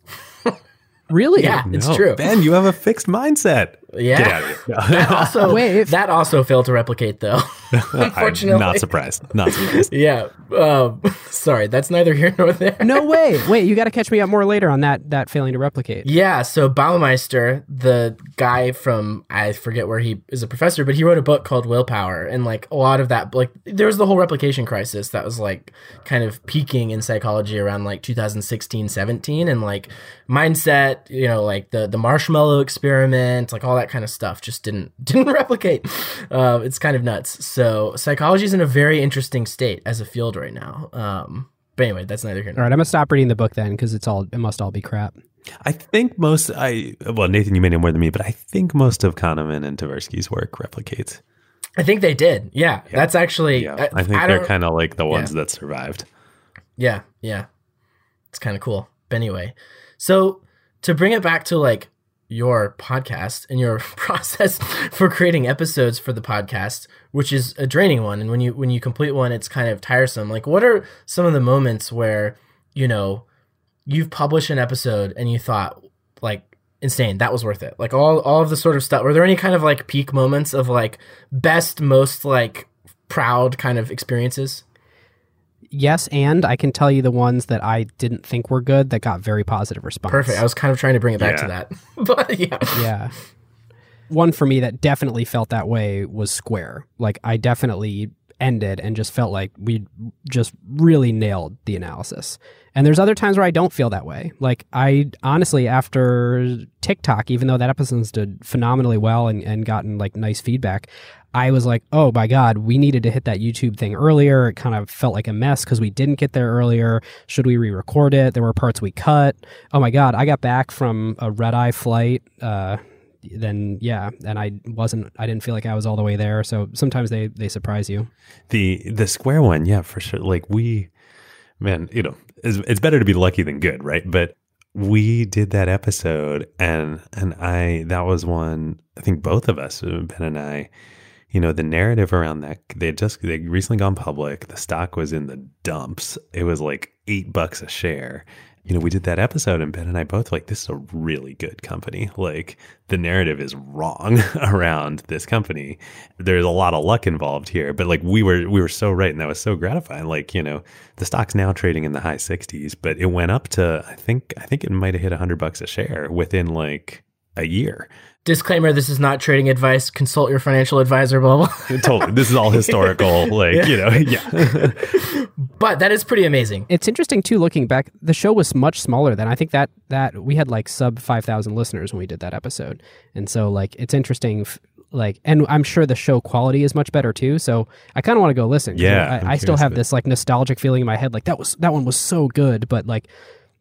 S1: really
S2: Yeah, it's true.
S3: Ben, you have a fixed mindset.
S2: Yeah.
S3: Get out of here. No.
S2: That also
S1: Wait, if-
S2: that also failed to replicate though. Unfortunately.
S3: I'm not surprised. Not surprised.
S2: Yeah. Um, sorry, that's neither here nor there.
S1: no way wait you got to catch me up more later on that that failing to replicate
S2: Yeah, so Baumeister, the guy from I forget where he is a professor, but he wrote a book called Willpower, and like a lot of that, like there was the whole replication crisis that was like kind of peaking in psychology around like 2016, 17, and like mindset, you know, like the the marshmallow experiment, like all that kind of stuff, just didn't didn't replicate. Uh, it's kind of nuts. So psychology is in a very interesting state as a field right now. Um, but anyway, that's neither here nor
S1: all right i'm gonna stop reading the book then because it's all it must all be crap
S3: I think most I well, Nathan, you may know more than me, but I think most of Kahneman and Tversky's work replicates.
S2: I think they did. Yeah, that's actually.
S3: Yeah,
S2: I,
S3: I think
S2: I
S3: they're kind of like the ones that survived.
S2: Yeah, yeah. It's kind of cool. But anyway, so to bring it back to like your podcast and your process for creating episodes for the podcast, which is a draining one, and when you when you complete one, it's kind of tiresome. Like, what are some of the moments where you know you've published an episode and you thought like insane that was worth it? Like all all of the sort of stuff were there any kind of like peak moments of like best most like proud kind of experiences
S1: Yes, and I can tell you the ones that I didn't think were good that got very positive response.
S2: perfect i was kind of trying to bring it back to that but yeah
S1: yeah. One for me that definitely felt that way was Square. Like I definitely ended and just felt like we just really nailed the analysis. And there's other times where I don't feel that way. Like I honestly after TikTok, even though that episode did phenomenally well and, and gotten like nice feedback, I was like, oh my God, we needed to hit that YouTube thing earlier. It kind of felt like a mess because we didn't get there earlier. Should we re record it? There were parts we cut. Oh my God, I got back from a red eye flight. Uh, then yeah, and I wasn't, I didn't feel like I was all the way there. So sometimes they, they surprise you.
S3: The the square one, yeah, for sure. Like we, man, you know, it's, it's better to be lucky than good, right? But we did that episode, and and I that was one. I think both of us, uh, Ben and I, you know, the narrative around that they had just they recently gone public. The stock was in the dumps. It was like eight bucks a share. You know, we did that episode, and Ben and I both like this is a really good company. Like the narrative is wrong around this company. There's a lot of luck involved here, but like we were we were so right, and that was so gratifying. Like you know, the stock's now trading in the high 60s, but it went up to I think I think it might have hit a 100 bucks a share within like a year.
S2: Disclaimer this is not trading advice consult your financial advisor blah blah
S3: totally, this is all historical. Like you know, yeah.
S2: but that is pretty amazing
S1: It's interesting too, looking back, the show was much smaller than I think that, that we had like sub 5,000 listeners when we did that episode. And so like, it's interesting, f- like, and I'm sure the show quality is much better too. So I kind of want to go listen
S3: Yeah, I'm
S1: I, I still have this like nostalgic feeling in my head. Like that was, that one was so good, but like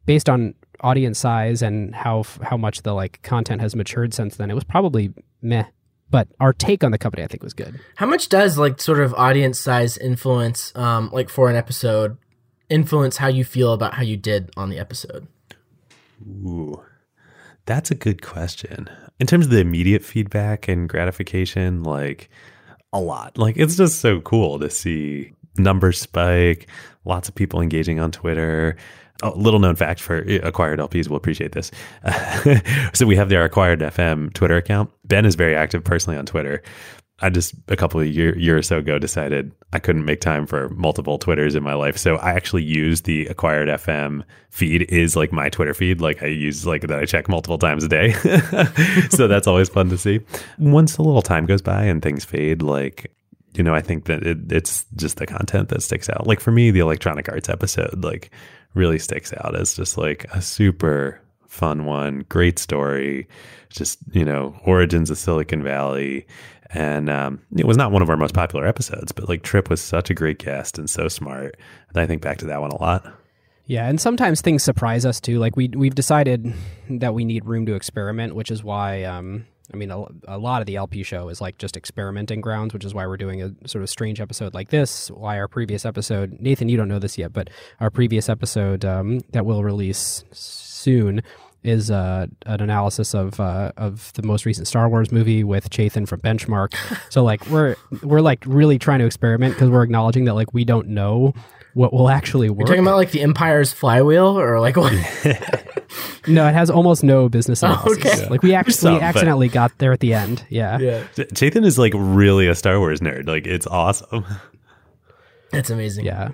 S1: based on audience size and how, how much the like content has matured since then, it was probably meh. But our take on the company, I think, was good.
S2: How much does like sort of audience size influence, um, like for an episode, influence how you feel about how you did on the episode?
S3: Ooh, that's a good question. In terms of the immediate feedback and gratification, like a lot. Like it's just so cool to see numbers spike, lots of people engaging on Twitter. Oh, little known fact for acquired LPs will appreciate this. so we have their acquired FM Twitter account. Ben is very active personally on Twitter. I just a couple of year, year or so ago decided I couldn't make time for multiple Twitters in my life. So I actually use the acquired FM feed is like my Twitter feed. Like I use like that I check multiple times a day. so that's always fun to see. Once a little time goes by and things fade, like you know, I think that it, it's just the content that sticks out. Like for me, the electronic arts episode like really sticks out as just like a super fun one, great story, just you know, origins of Silicon Valley. And um, it was not one of our most popular episodes, but like Trip was such a great guest and so smart. And I think back to that one a lot.
S1: Yeah, and sometimes things surprise us too. Like we we've decided that we need room to experiment, which is why um, I mean a, a lot of the LP show is like just experimenting grounds, which is why we're doing a sort of strange episode like this. Why our previous episode, Nathan, you don't know this yet, but our previous episode um, that we'll release soon is uh, an analysis of uh, of the most recent Star Wars movie with Chetan from Benchmark. so like we're we're like really trying to experiment because we're acknowledging that like we don't know what will actually work.
S2: You're talking about like the Empire's flywheel or like what?
S1: No, it has almost no business oh, analysis.
S2: okay.
S1: Like we actually
S3: Some, but-
S1: accidentally got there at the end. Yeah.
S2: yeah.
S3: J- Chetan is like really a Star Wars nerd. Like it's awesome.
S2: That's amazing.
S1: Yeah.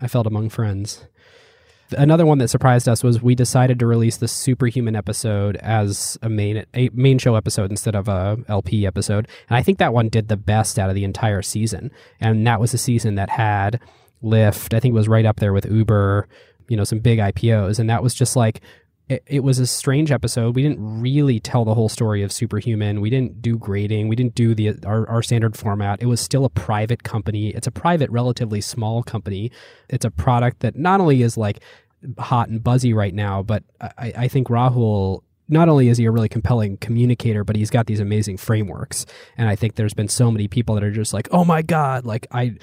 S1: I felt among friends. Another one that surprised us was we decided to release the superhuman episode as a main a main show episode instead of a LP episode. And I think that one did the best out of the entire season. And that was a season that had Lyft, I think it was right up there with Uber, you know, some big IPOs. And that was just like it, it was a strange episode. We didn't really tell the whole story of Superhuman. We didn't do grading. We didn't do the our, our standard format. It was still a private company. It's a private, relatively small company. It's a product that not only is like hot and buzzy right now, but I, I think Rahul not only is he a really compelling communicator, but he's got these amazing frameworks. And I think there's been so many people that are just like, oh my God, like I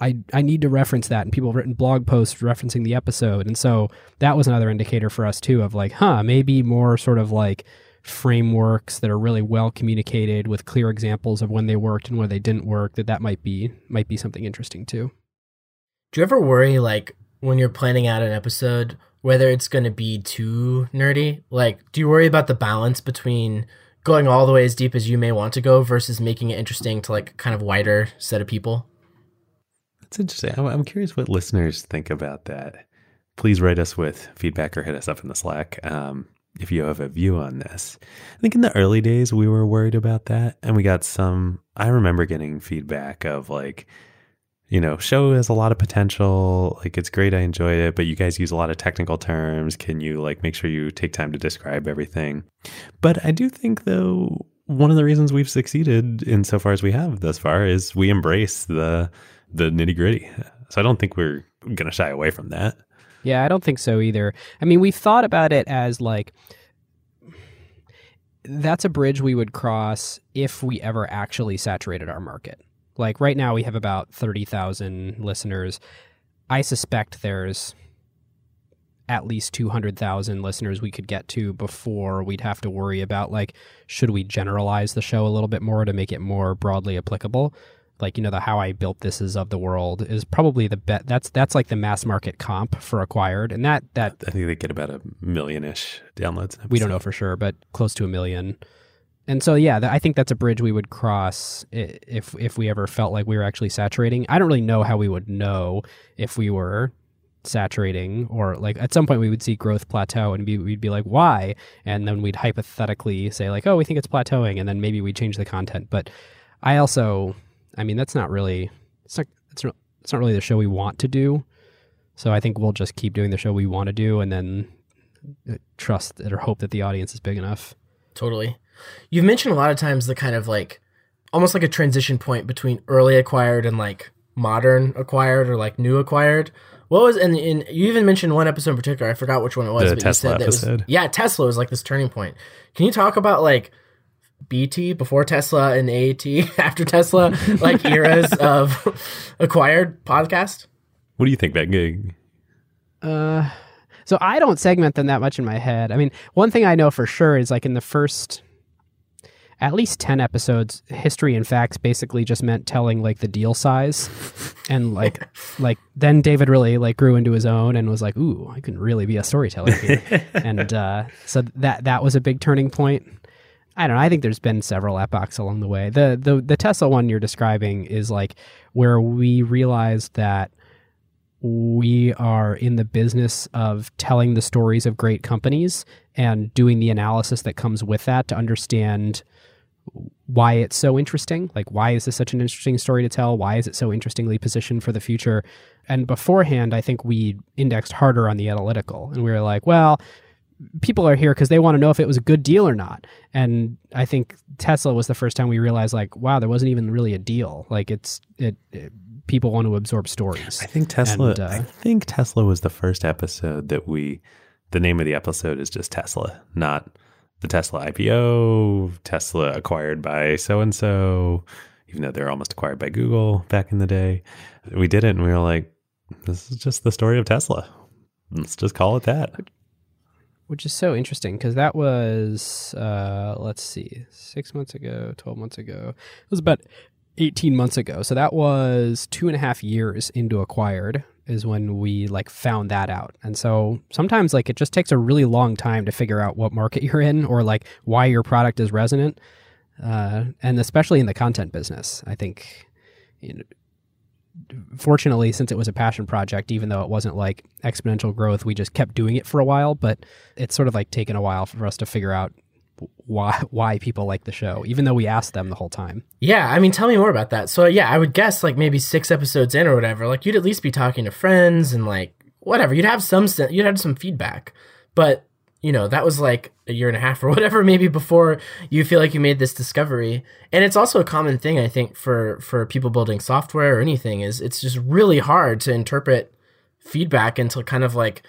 S1: I, I need to reference that and people have written blog posts referencing the episode and so that was another indicator for us too of like huh maybe more sort of like frameworks that are really well communicated with clear examples of when they worked and when they didn't work that that might be might be something interesting too
S2: Do you ever worry like when you're planning out an episode whether it's going to be too nerdy? Like, do you worry about the balance between going all the way as deep as you may want to go versus making it interesting to like kind of wider set of people?
S3: That's interesting. I'm, I'm curious what listeners think about that. Please write us with feedback or hit us up in the Slack um, if you have a view on this. I think in the early days we were worried about that, and we got some. I remember getting feedback of like, you know, show has a lot of potential. Like it's great, I enjoy it, but you guys use a lot of technical terms. Can you like make sure you take time to describe everything? But I do think though one of the reasons we've succeeded insofar as we have thus far is we embrace the the nitty gritty. So I don't think we're gonna shy away from that.
S1: Yeah, I don't think so either. I mean, we've thought about it as like that's a bridge we would cross if we ever actually saturated our market. Like right now, we have about 30,000 listeners. I suspect there's at least 200,000 listeners we could get to before we'd have to worry about like should we generalize the show a little bit more to make it more broadly applicable like you know the how i built this is of the world is probably the bet that's that's like the mass market comp for acquired. And that that
S3: I think they get about a million ish downloads.
S1: we don't know for sure but close to a million. And so yeah th- i think that's a bridge we would cross if if we ever felt like we were actually saturating. I don't really know how we would know if we were saturating or like at some point we would see growth plateau and be, we'd be like why? And then we'd hypothetically say like oh we think it's plateauing and then maybe we change the content. But i also i mean that's not really it's not it's not it's not really the show we want to do so i think we'll just keep doing the show we want to do and then uh, trust or hope that the audience is big enough
S2: Totally. You've mentioned a lot of times the kind of like almost like a transition point between early acquired and like modern acquired or like new acquired. What was and, and you even mentioned one episode in particular. I forgot which one it was.
S3: The
S2: but
S3: Tesla
S2: you said that was- yeah, Tesla was like this turning point. Can you talk about like BT before Tesla and AT after Tesla, like eras of acquired podcast?
S3: What do you think, Ben?
S1: Uh, so I don't segment them that much in my head. I mean, one thing I know for sure is like in the first at least 10 episodes, history and facts basically just meant telling like the deal size. And like like then David really like grew into his own and was like, "Ooh, I can really be a storyteller here." and uh, so that that was a big turning point. I don't know. I think there's been several epochs along the way. The the the Tesla one you're describing is like where we realized that we are in the business of telling the stories of great companies and doing the analysis that comes with that to understand why it's so interesting. Like, why is this such an interesting story to tell? Why is it so interestingly positioned for the future? And beforehand, I think we indexed harder on the analytical. And we were like, well, people are here because they want to know if it was a good deal or not. And I think Tesla was the first time we realized, like, wow, there wasn't even really a deal. Like, it's, it, it people want to absorb stories.
S3: I think Tesla.
S1: And, uh,
S3: I think Tesla was the first episode that we. The name of the episode is just Tesla, not the Tesla IPO. Tesla acquired by so and so, even though they're almost acquired by Google back in the day. We did it, and we were like, "This is just the story of Tesla. Let's just call it that."
S1: Which is so interesting because that was uh, let's see six months ago 12 months ago. It was about 18 months ago. So that was two and a half years into acquired is when we like found that out. And so sometimes like it just takes a really long time to figure out what market you're in or like why your product is resonant uh, and especially in the content business i think you know, fortunately since it was a passion project even though it wasn't like exponential growth we just kept doing it for a while but it's sort of like taken a while for us to figure out why why people like the show even though we asked them the whole time
S2: Yeah, I mean, tell me more about that. So, yeah, I would guess like maybe six episodes in or whatever, like you'd at least be talking to friends and like whatever. You'd have some you'd have some feedback, but you know that was like a year and a half or whatever, maybe before you feel like you made this discovery. And it's also a common thing, I think, for for people building software or anything is it's just really hard to interpret feedback and to kind of like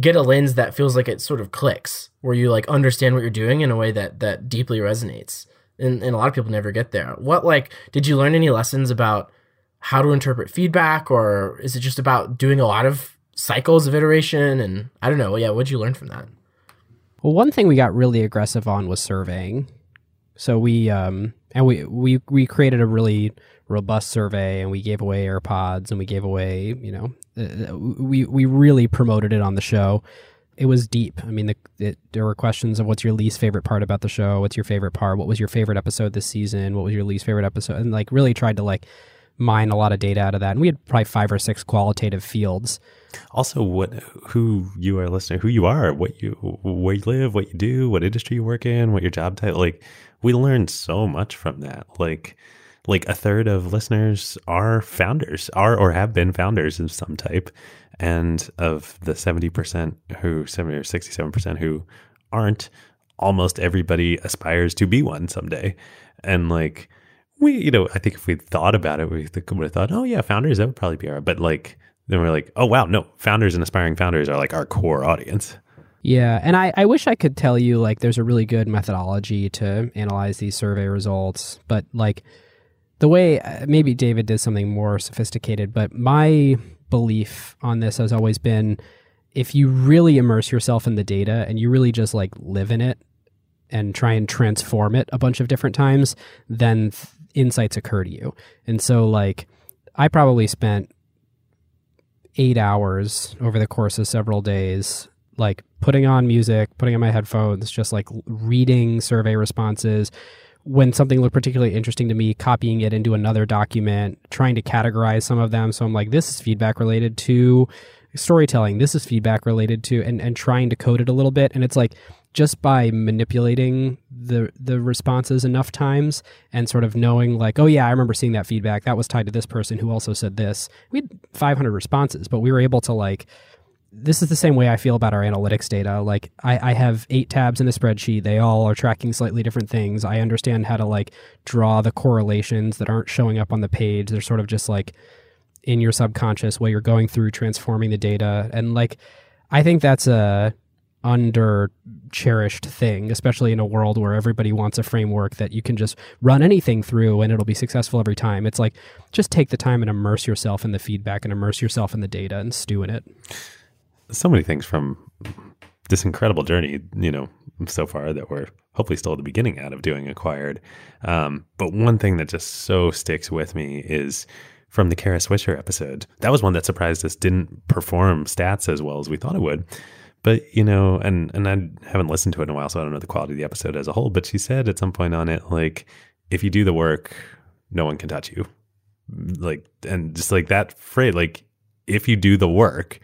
S2: get a lens that feels like it sort of clicks where you like understand what you're doing in a way that that deeply resonates and, and a lot of people never get there what like did you learn any lessons about how to interpret feedback, or is it just about doing a lot of cycles of iteration? And I don't know. Yeah, what'd you learn from that?
S1: Well, one thing we got really aggressive on was surveying. So we um and we we we created a really robust survey and we gave away AirPods and we gave away, you know, uh, we we really promoted it on the show. It was deep. I mean, the, it, there were questions of what's your least favorite part about the show, what's your favorite part, what was your favorite episode this season, what was your least favorite episode, and like really tried to like mine a lot of data out of that. And we had probably five or six qualitative fields.
S3: Also, what who you are listening, who you are, what you where you live, what you do, what industry you work in, what your job title. Like we learned so much from that. Like like a third of listeners are founders, are or have been founders of some type, and of the seventy percent who seventy or sixty seven percent who aren't, almost everybody aspires to be one someday, and like we, you know, I think if we thought about it, we would have thought, oh yeah, founders that would probably be our, but like then we're like, oh wow, no, founders and aspiring founders are like our core audience.
S1: Yeah, and I, I wish I could tell you like there's a really good methodology to analyze these survey results, but like the way uh, maybe David did something more sophisticated, but my belief on this has always been if you really immerse yourself in the data and you really just like live in it and try and transform it a bunch of different times, then th- insights occur to you. And so like I probably spent 8 hours over the course of several days like putting on music, putting on my headphones, just like reading survey responses. When something looked particularly interesting to me, copying it into another document, trying to categorize some of them. So I'm like, this is feedback related to storytelling. This is feedback related to, and, and trying to code it a little bit. And it's like, just by manipulating the the responses enough times and sort of knowing like oh yeah i remember seeing that feedback that was tied to this person who also said this we had 500 responses but we were able to like this is the same way I feel about our analytics data. Like I, I, have eight tabs in a spreadsheet. They all are tracking slightly different things. I understand how to like draw the correlations that aren't showing up on the page. They're sort of just like in your subconscious while you're going through transforming the data. And like I think that's a under cherished thing, especially in a world where everybody wants a framework that you can just run anything through and it'll be successful every time. It's like just take the time and immerse yourself in the feedback and immerse yourself in the data and stew in it
S3: so many things from this incredible journey, you know, so far that we're hopefully still at the beginning out of doing acquired. Um, but one thing that just so sticks with me is from the Kara Swisher episode. That was one that surprised us didn't perform stats as well as we thought it would. But you know, and and I haven't listened to it in a while, so I don't know the quality of the episode as a whole. But she said at some point on it, like, if you do the work, no one can touch you. Like, and just like that phrase, like, if you do the work,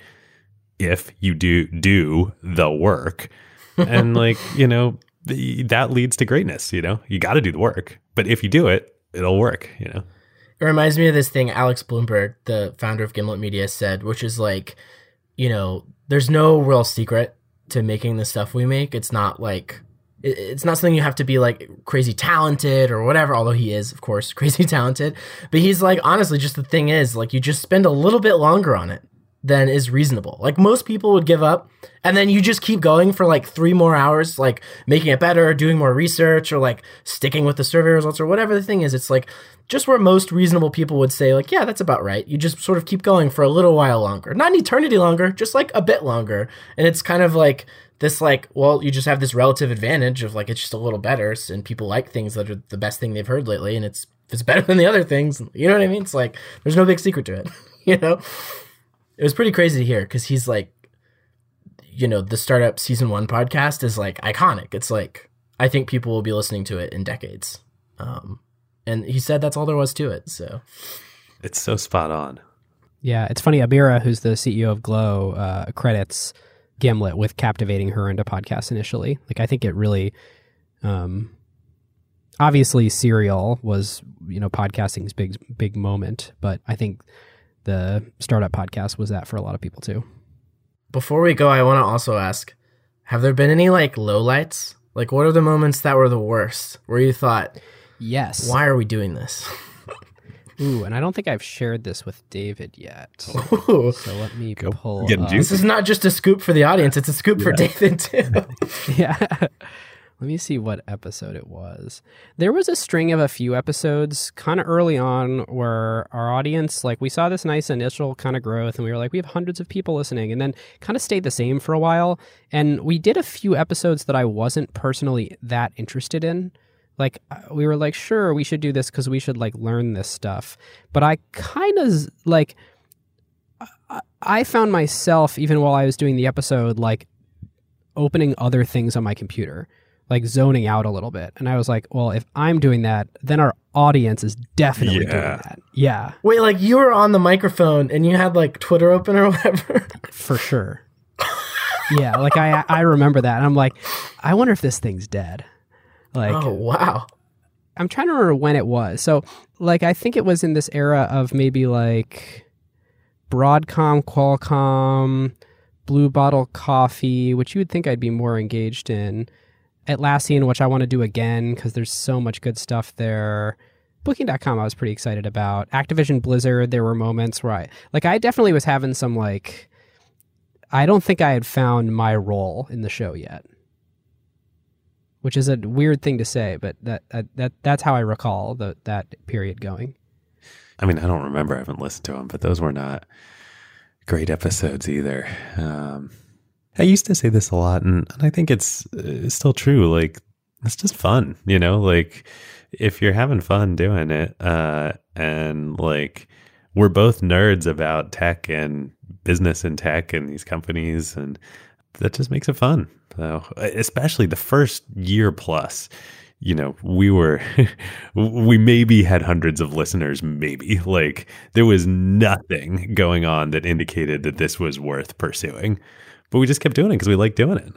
S3: if you do do the work and like you know that leads to greatness you know you got to do the work but if you do it it'll work you know
S2: it reminds me of this thing alex Blumberg, the founder of gimlet media said which is like you know there's no real secret to making the stuff we make. It's not like it's not something you have to be like crazy talented or whatever although he is of course crazy talented. But he's like honestly just the thing is like you just spend a little bit longer on it than is reasonable. Like most people would give up and then you just keep going for like 3 more hours like making it better, doing more research or like sticking with the survey results or whatever the thing is. It's like just where most reasonable people would say like yeah, that's about right. You just sort of keep going for a little while longer. Not an eternity longer, just like a bit longer. And it's kind of like this like well you just have this relative advantage of like it's just a little better and people like things that are the best thing they've heard lately and it's it's better than the other things you know what i mean it's like there's no big secret to it you know it was pretty crazy to hear because he's like, you know, the startup season one podcast is like iconic. It's like I think people will be listening to it in decades. Um, and he said that's all there was to it. So
S3: it's so spot on.
S1: Yeah, it's funny. Amira, who's the CEO of Glow, uh, credits Gimlet with captivating her into podcasts initially. Like, I think it really, um, obviously, Serial was you know podcasting's big big moment, but I think the startup podcast was that for a lot of people too.
S2: Before we go, I want to also ask have there been any like lowlights? Like, what are the moments that were the worst where you thought,
S1: yes,
S2: why are we doing this?
S1: Ooh, and I don't think I've shared this with David yet. Ooh. So let me Go. pull.
S2: This is not just a scoop for the audience; it's a scoop yeah. for David too.
S1: yeah. Let me see what episode it was. There was a string of a few episodes kind of early on where our audience, like, we saw this nice initial kind of growth and we were like, we have hundreds of people listening, and then kind of stayed the same for a while. And we did a few episodes that I wasn't personally that interested in. Like, uh, we were like, sure, we should do this because we should, like, learn this stuff. But I kind of, like, I- I found myself, even while I was doing the episode, like, opening other things on my computer like zoning out a little bit. And I was like, well, if I'm doing that, then our audience is definitely doing that. Yeah,
S2: Wait, like you were on the microphone and you had like Twitter open or whatever?
S1: for sure. yeah, like I I remember that. And I'm like, I wonder if this thing's dead. Like
S2: oh, wow.
S1: I'm trying to remember when it was. So like I think it was in this era of maybe like Broadcom, Qualcomm, Blue Bottle Coffee, which you would think I'd be more engaged in. Atlassian, which I want to do again because there's so much good stuff there. Booking.com, I was pretty excited about. Activision Blizzard, there were moments where I, like, I definitely was having some, like, I don't think I had found my role in the show yet, which is a weird thing to say, but that, that, that that's how I recall the, that period going.
S3: I mean, I don't remember. I haven't listened to them, but those were not great episodes either. Um, I used to say this a lot, and, and I think it's, uh, it's still true. Like, it's just fun, you know? Like, if you're having fun doing it, uh, and like, we're both nerds about tech and business and tech and these companies, and that just makes it fun. So, especially the first year plus, you know, we were, we maybe had hundreds of listeners, maybe. Like, there was nothing going on that indicated that this was worth pursuing. But we just kept doing it because we liked doing it.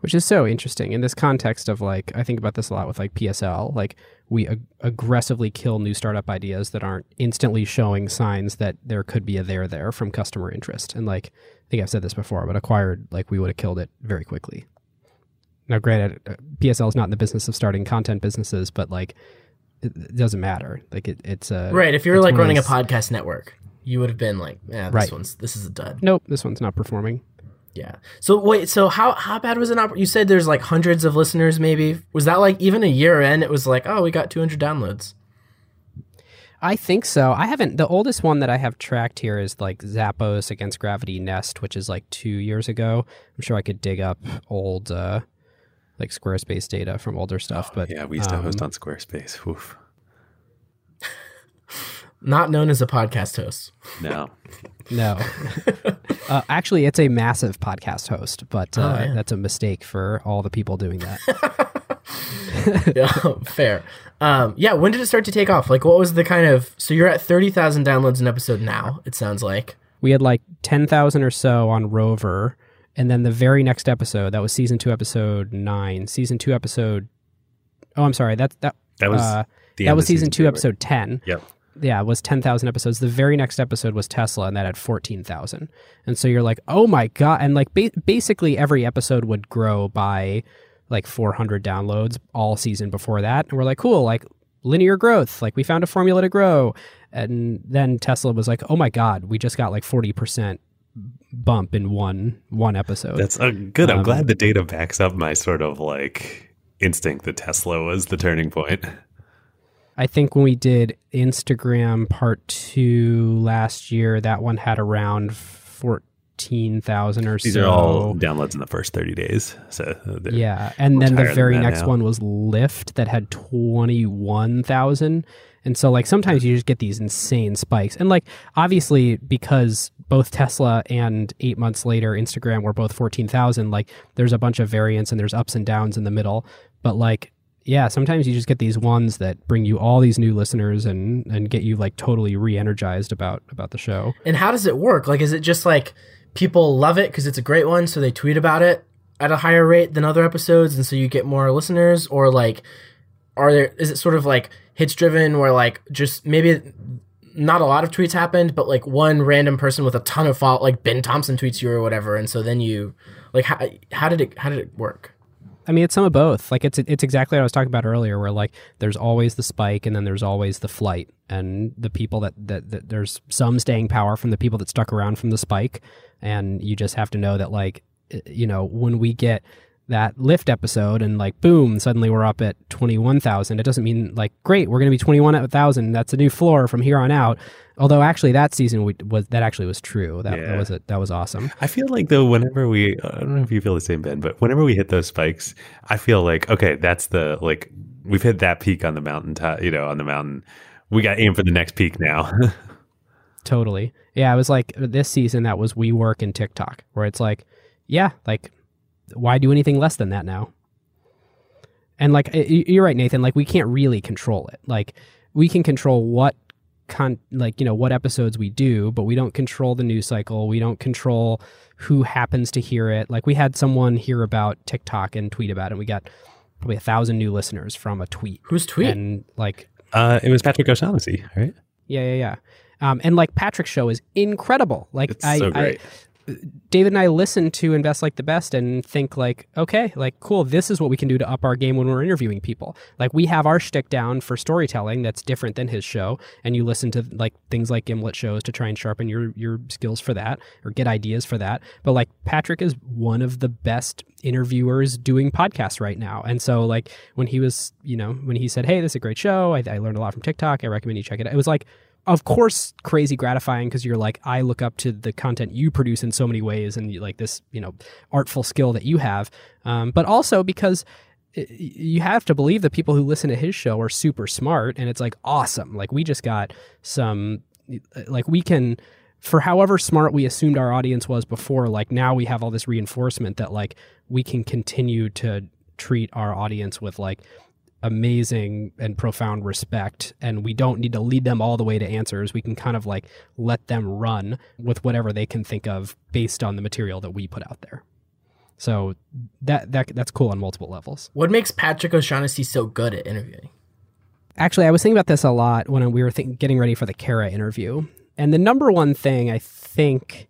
S1: which is so interesting in this context of like i think about this a lot with like psl like we ag- aggressively kill new startup ideas that aren't instantly showing signs that there could be a there there from customer interest and like i think i've said this before but acquired like we would have killed it very quickly now granted uh, psl is not in the business of starting content businesses but like it, it doesn't matter like it, it's a
S2: Right. If you're like
S1: one of
S2: running a podcast network, you would have been like, yeah, this
S1: Right.
S2: one's, this is a dud.
S1: nope this one's not performing
S2: Yeah. So wait, so how how bad was it? Not you said there's like hundreds of listeners. Maybe was that like even a year in? It was like, oh, we got 200 downloads.
S1: I think so. I haven't. The oldest one that I have tracked here is like Zappos against Gravity Nest, which is like two years ago. I'm sure I could dig up old, uh, like Squarespace data from older stuff. But
S3: Oh, Yeah, we used to
S1: um,
S3: host on Squarespace. Oof.
S2: Not known as a podcast host.
S3: No.
S1: No, uh, actually, it's a massive podcast host, but uh,
S2: Oh, yeah.
S1: that's a mistake for all the people doing that.
S2: yeah, fair. Um, yeah. When did it start to take off? Like, what was the kind of? So you're at 30,000 downloads an episode now. It sounds like.
S1: we had like 10,000 or so on Rover. And then the very next episode, that was season two, episode nine. Season two, episode. Oh, I'm sorry. That, that,
S3: That was
S1: uh,
S3: the
S1: that was
S3: of
S1: season two,
S3: right?
S1: episode 10.
S3: Yep.
S1: Yeah, it was 10,000 episodes. The very next episode was Tesla, and that had 14,000. And so you're like, oh my God. And like ba- basically every episode would grow by like 400 downloads all season before that. And we're like, cool, like linear growth. Like we found a formula to grow. And then Tesla was like, oh my God, we just got like 40% bump in one one episode.
S3: That's uh, good. I'm
S1: Um,
S3: glad the data backs up my sort of like instinct that Tesla was the turning point.
S1: I think when we did Instagram part two last year, that one had around fourteen thousand or
S3: These
S1: so.
S3: are all downloads in the first 30 days. So
S1: yeah, and then the very next
S3: now.
S1: one was Lyft that had twenty one thousand. And so, like, sometimes you just get these insane spikes. And, like, obviously, because both Tesla and eight months later, Instagram were both 14,000, like, there's a bunch of variants and there's ups and downs in the middle. But, like, yeah, sometimes you just get these ones that bring you all these new listeners and, and get you, like, totally re energized about, about the show.
S2: And how does it work? Like, is it just like people love it because it's a great one, so they tweet about it at a higher rate than other episodes, and so you get more listeners, or like, are there? Is it sort of like hits driven, where like just maybe not a lot of tweets happened, but like one random person with a ton of follow, like Ben Thompson tweets you or whatever, and so then you like how how did it how did it work?
S1: I mean, it's some of both. Like it's it's exactly what I was talking about earlier, where like there's always the spike and then there's always the flight, and the people that, that that there's some staying power from the people that stuck around from the spike, and you just have to know that like eh, you know when we get that Lyft episode and like boom suddenly we're up at 21,000 it doesn't mean like great we're going to be 21,000 that's a new floor from here on out although actually that season we, was that actually was true that,
S3: Yeah.
S1: that was a, that was awesome
S3: I feel like though, whenever we, I don't know if you feel the same, Ben, but whenever we hit those spikes, I feel like okay, that's the like we've hit that peak on the mountain top, you know, on the mountain. We got aim for the next peak now.
S1: Totally. Yeah, it was like this season that was we WeWork and TikTok, where it's like, yeah, like, why do anything less than that now? And like, y- y- you're right, Nathan. Like, we can't really control it. Like, we can control what con, like you know, what episodes we do, but we don't control the news cycle. We don't control who happens to hear it. Like, we had someone hear about TikTok and tweet about it. And we got probably a thousand new listeners from a tweet.
S2: Who's tweet?
S1: And like,
S3: uh, it was Patrick O'Shaughnessy, right?
S1: yeah, yeah, yeah. Um, and like Patrick's show is incredible. Like
S3: It's
S1: I,
S3: so great.
S1: I, David and I listen to Invest Like the Best and think like, okay, like cool. This is what we can do to up our game when we're interviewing people. Like we have our shtick down for storytelling that's different than his show, and you listen to like things like Gimlet shows to try and sharpen your your skills for that or get ideas for that. But like Patrick is one of the best interviewers doing podcasts right now, and so like when he was, you know, when he said, "Hey, this is a great show. I, I learned a lot from TikTok. I recommend you check it out." It was like of course crazy gratifying because you're like i look up to the content you produce in so many ways and you, like this you know artful skill that you have. Um, but also because you have to believe the people who listen to his show are super smart and it's like awesome. Like we just got some like we can for however smart we assumed our audience was before like now we have all this reinforcement that like we can continue to treat our audience with like amazing and profound respect and we don't need to lead them all the way to answers we can kind of like let them run with whatever they can think of based on the material that we put out there so that that that's cool on multiple levels
S2: what makes Patrick O'Shaughnessy so good at interviewing?
S1: Actually, I was thinking about this a lot when we were think- getting ready for the Kara interview. And the number one thing I think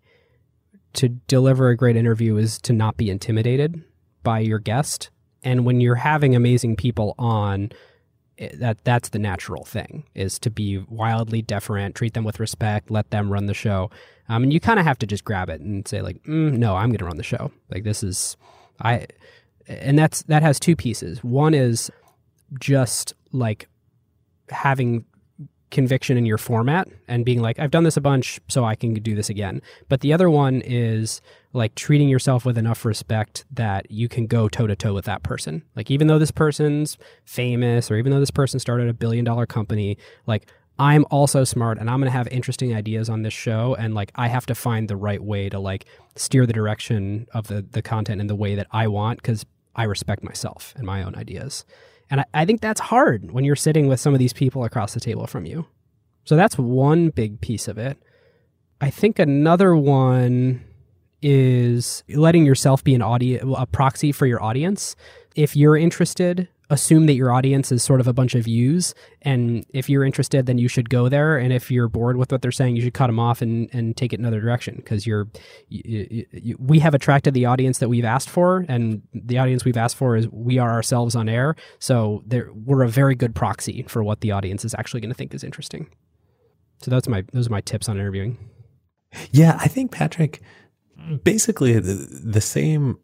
S1: to deliver a great interview is to not be intimidated by your guest. And when you're having amazing people on, that that's the natural thing is to be wildly deferent, treat them with respect, let them run the show. Um, and you kind of have to just grab it and say like, mm, no, I'm going to run the show. Like this is, I, and that's that has two pieces. One is just like having conviction in your format and being like I've done this a bunch so I can do this again. But the other one is like treating yourself with enough respect that you can go toe to toe with that person. Like even though this person's famous or even though this person started a billion dollar company, like I'm also smart and I'm going to have interesting ideas on this show and like I have to find the right way to like steer the direction of the the content in the way that I want cuz I respect myself and my own ideas. And I, I think that's hard when you're sitting with some of these people across the table from you. So that's one big piece of it. I think another one is letting yourself be an audio a proxy for your audience. If you're interested, assume that your audience is sort of a bunch of views and if you're interested then you should go there and if you're bored with what they're saying you should cut them off and, and take it another direction because you're you, you, we have attracted the audience that we've asked for and the audience we've asked for is we are ourselves on air so we're a very good proxy for what the audience is actually going to think is interesting so that's my those are my tips on interviewing
S3: Yeah, I think Patrick basically the, the same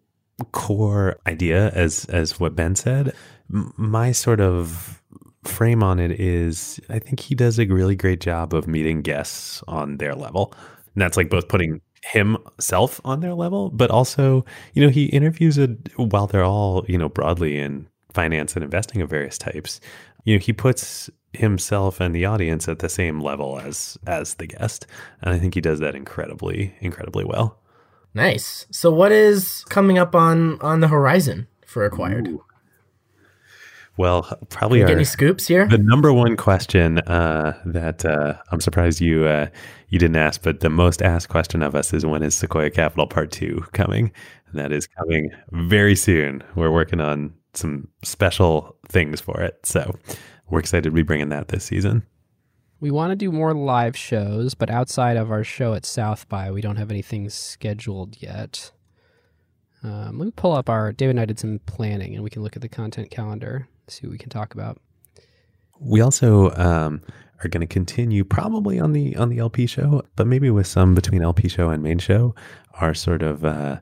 S3: core idea as as what Ben said. M- My sort of frame on it is I think he does a really great job of meeting guests on their level. And that's like both putting himself on their level, but also, you know, he interviews it while they're all, you know, broadly in finance and investing of various types. You know, he puts himself and the audience at the same level as as the guest. And I think he does that incredibly, incredibly well.
S2: Nice. So what is coming up on on the horizon for Acquired?
S3: Ooh. Well, probably
S2: Get
S3: our,
S2: any scoops here?
S3: the number one question uh, that uh, I'm surprised you uh, you didn't ask, but the most asked question of us is when is Sequoia Capital Part Two coming? And that is coming very soon. We're working on some special things for it, so we're excited to be bringing that this season.
S1: we want to do more live shows but outside of our show at south by we don't have anything scheduled yet um, let me pull up our david and i did some planning and we can look at the content calendar see what we can talk about
S3: We also um, are going to continue probably on the on the LP show, but maybe with some between LP show and main show, our sort of uh,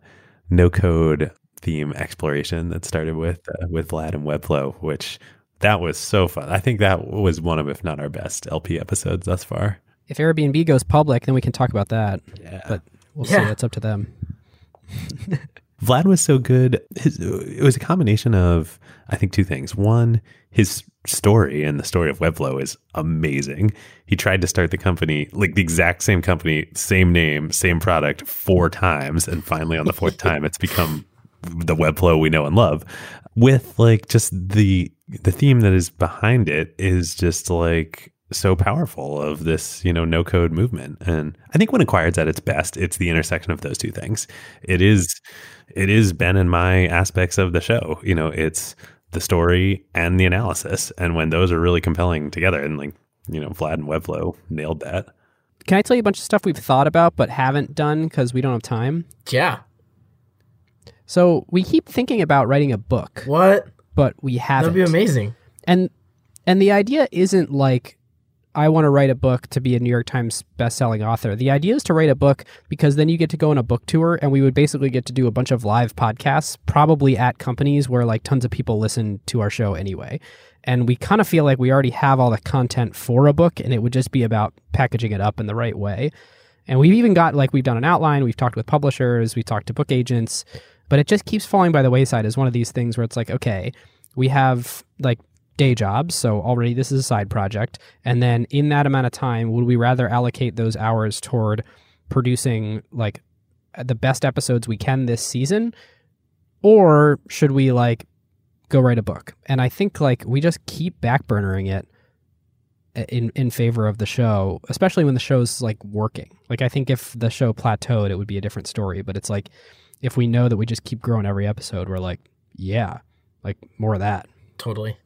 S3: no code theme exploration that started with uh, with Vlad and Webflow, which that was so fun. I think that was one of, if not our best LP episodes thus far.
S1: If Airbnb goes public, then we can talk about that.
S3: Yeah.
S1: But we'll
S2: Yeah.
S1: see. That's up to them.
S3: Vlad was so good. His, it was a combination of, I think, two things. One, his story and the story of Webflow is amazing. He tried to start the company, like the exact same company, same name, same product, four times. And finally, on the fourth time, it's become the Webflow we know and love. With like just the the theme that is behind it is just like so powerful of this, you know, no code movement. And I think when Acquired's at its best, it's the intersection of those two things. It is it is Ben and my aspects of the show. You know, it's the story and the analysis. And when those are really compelling together and like, you know, Vlad and Webflow nailed that.
S1: Can I tell you a bunch of stuff we've thought about but haven't done because we don't have time?
S2: Yeah.
S1: So we keep thinking about writing a book,
S2: What?
S1: but we haven't.
S2: That'd be amazing.
S1: and and the idea isn't like I want to write a book to be a New York Times best-selling author. The idea is to write a book because then you get to go on a book tour and we would basically get to do a bunch of live podcasts probably at companies where like tons of people listen to our show anyway. And we kind of feel like we already have all the content for a book and it would just be about packaging it up in the right way. And we've even got like we've done an outline, we've talked with publishers, we've talked to book agents, but it just keeps falling by the wayside as one of these things where it's like, okay, we have like day jobs, so already this is a side project, and then in that amount of time, would we rather allocate those hours toward producing like the best episodes we can this season, or should we like go write a book? And I think like we just keep backburnering it eh, in in favor of the show, especially when the show's like working. Like I think if the show plateaued, it would be a different story. But it's like if we know that we just keep growing every episode, we're like, yeah, like more of that.
S2: Totally.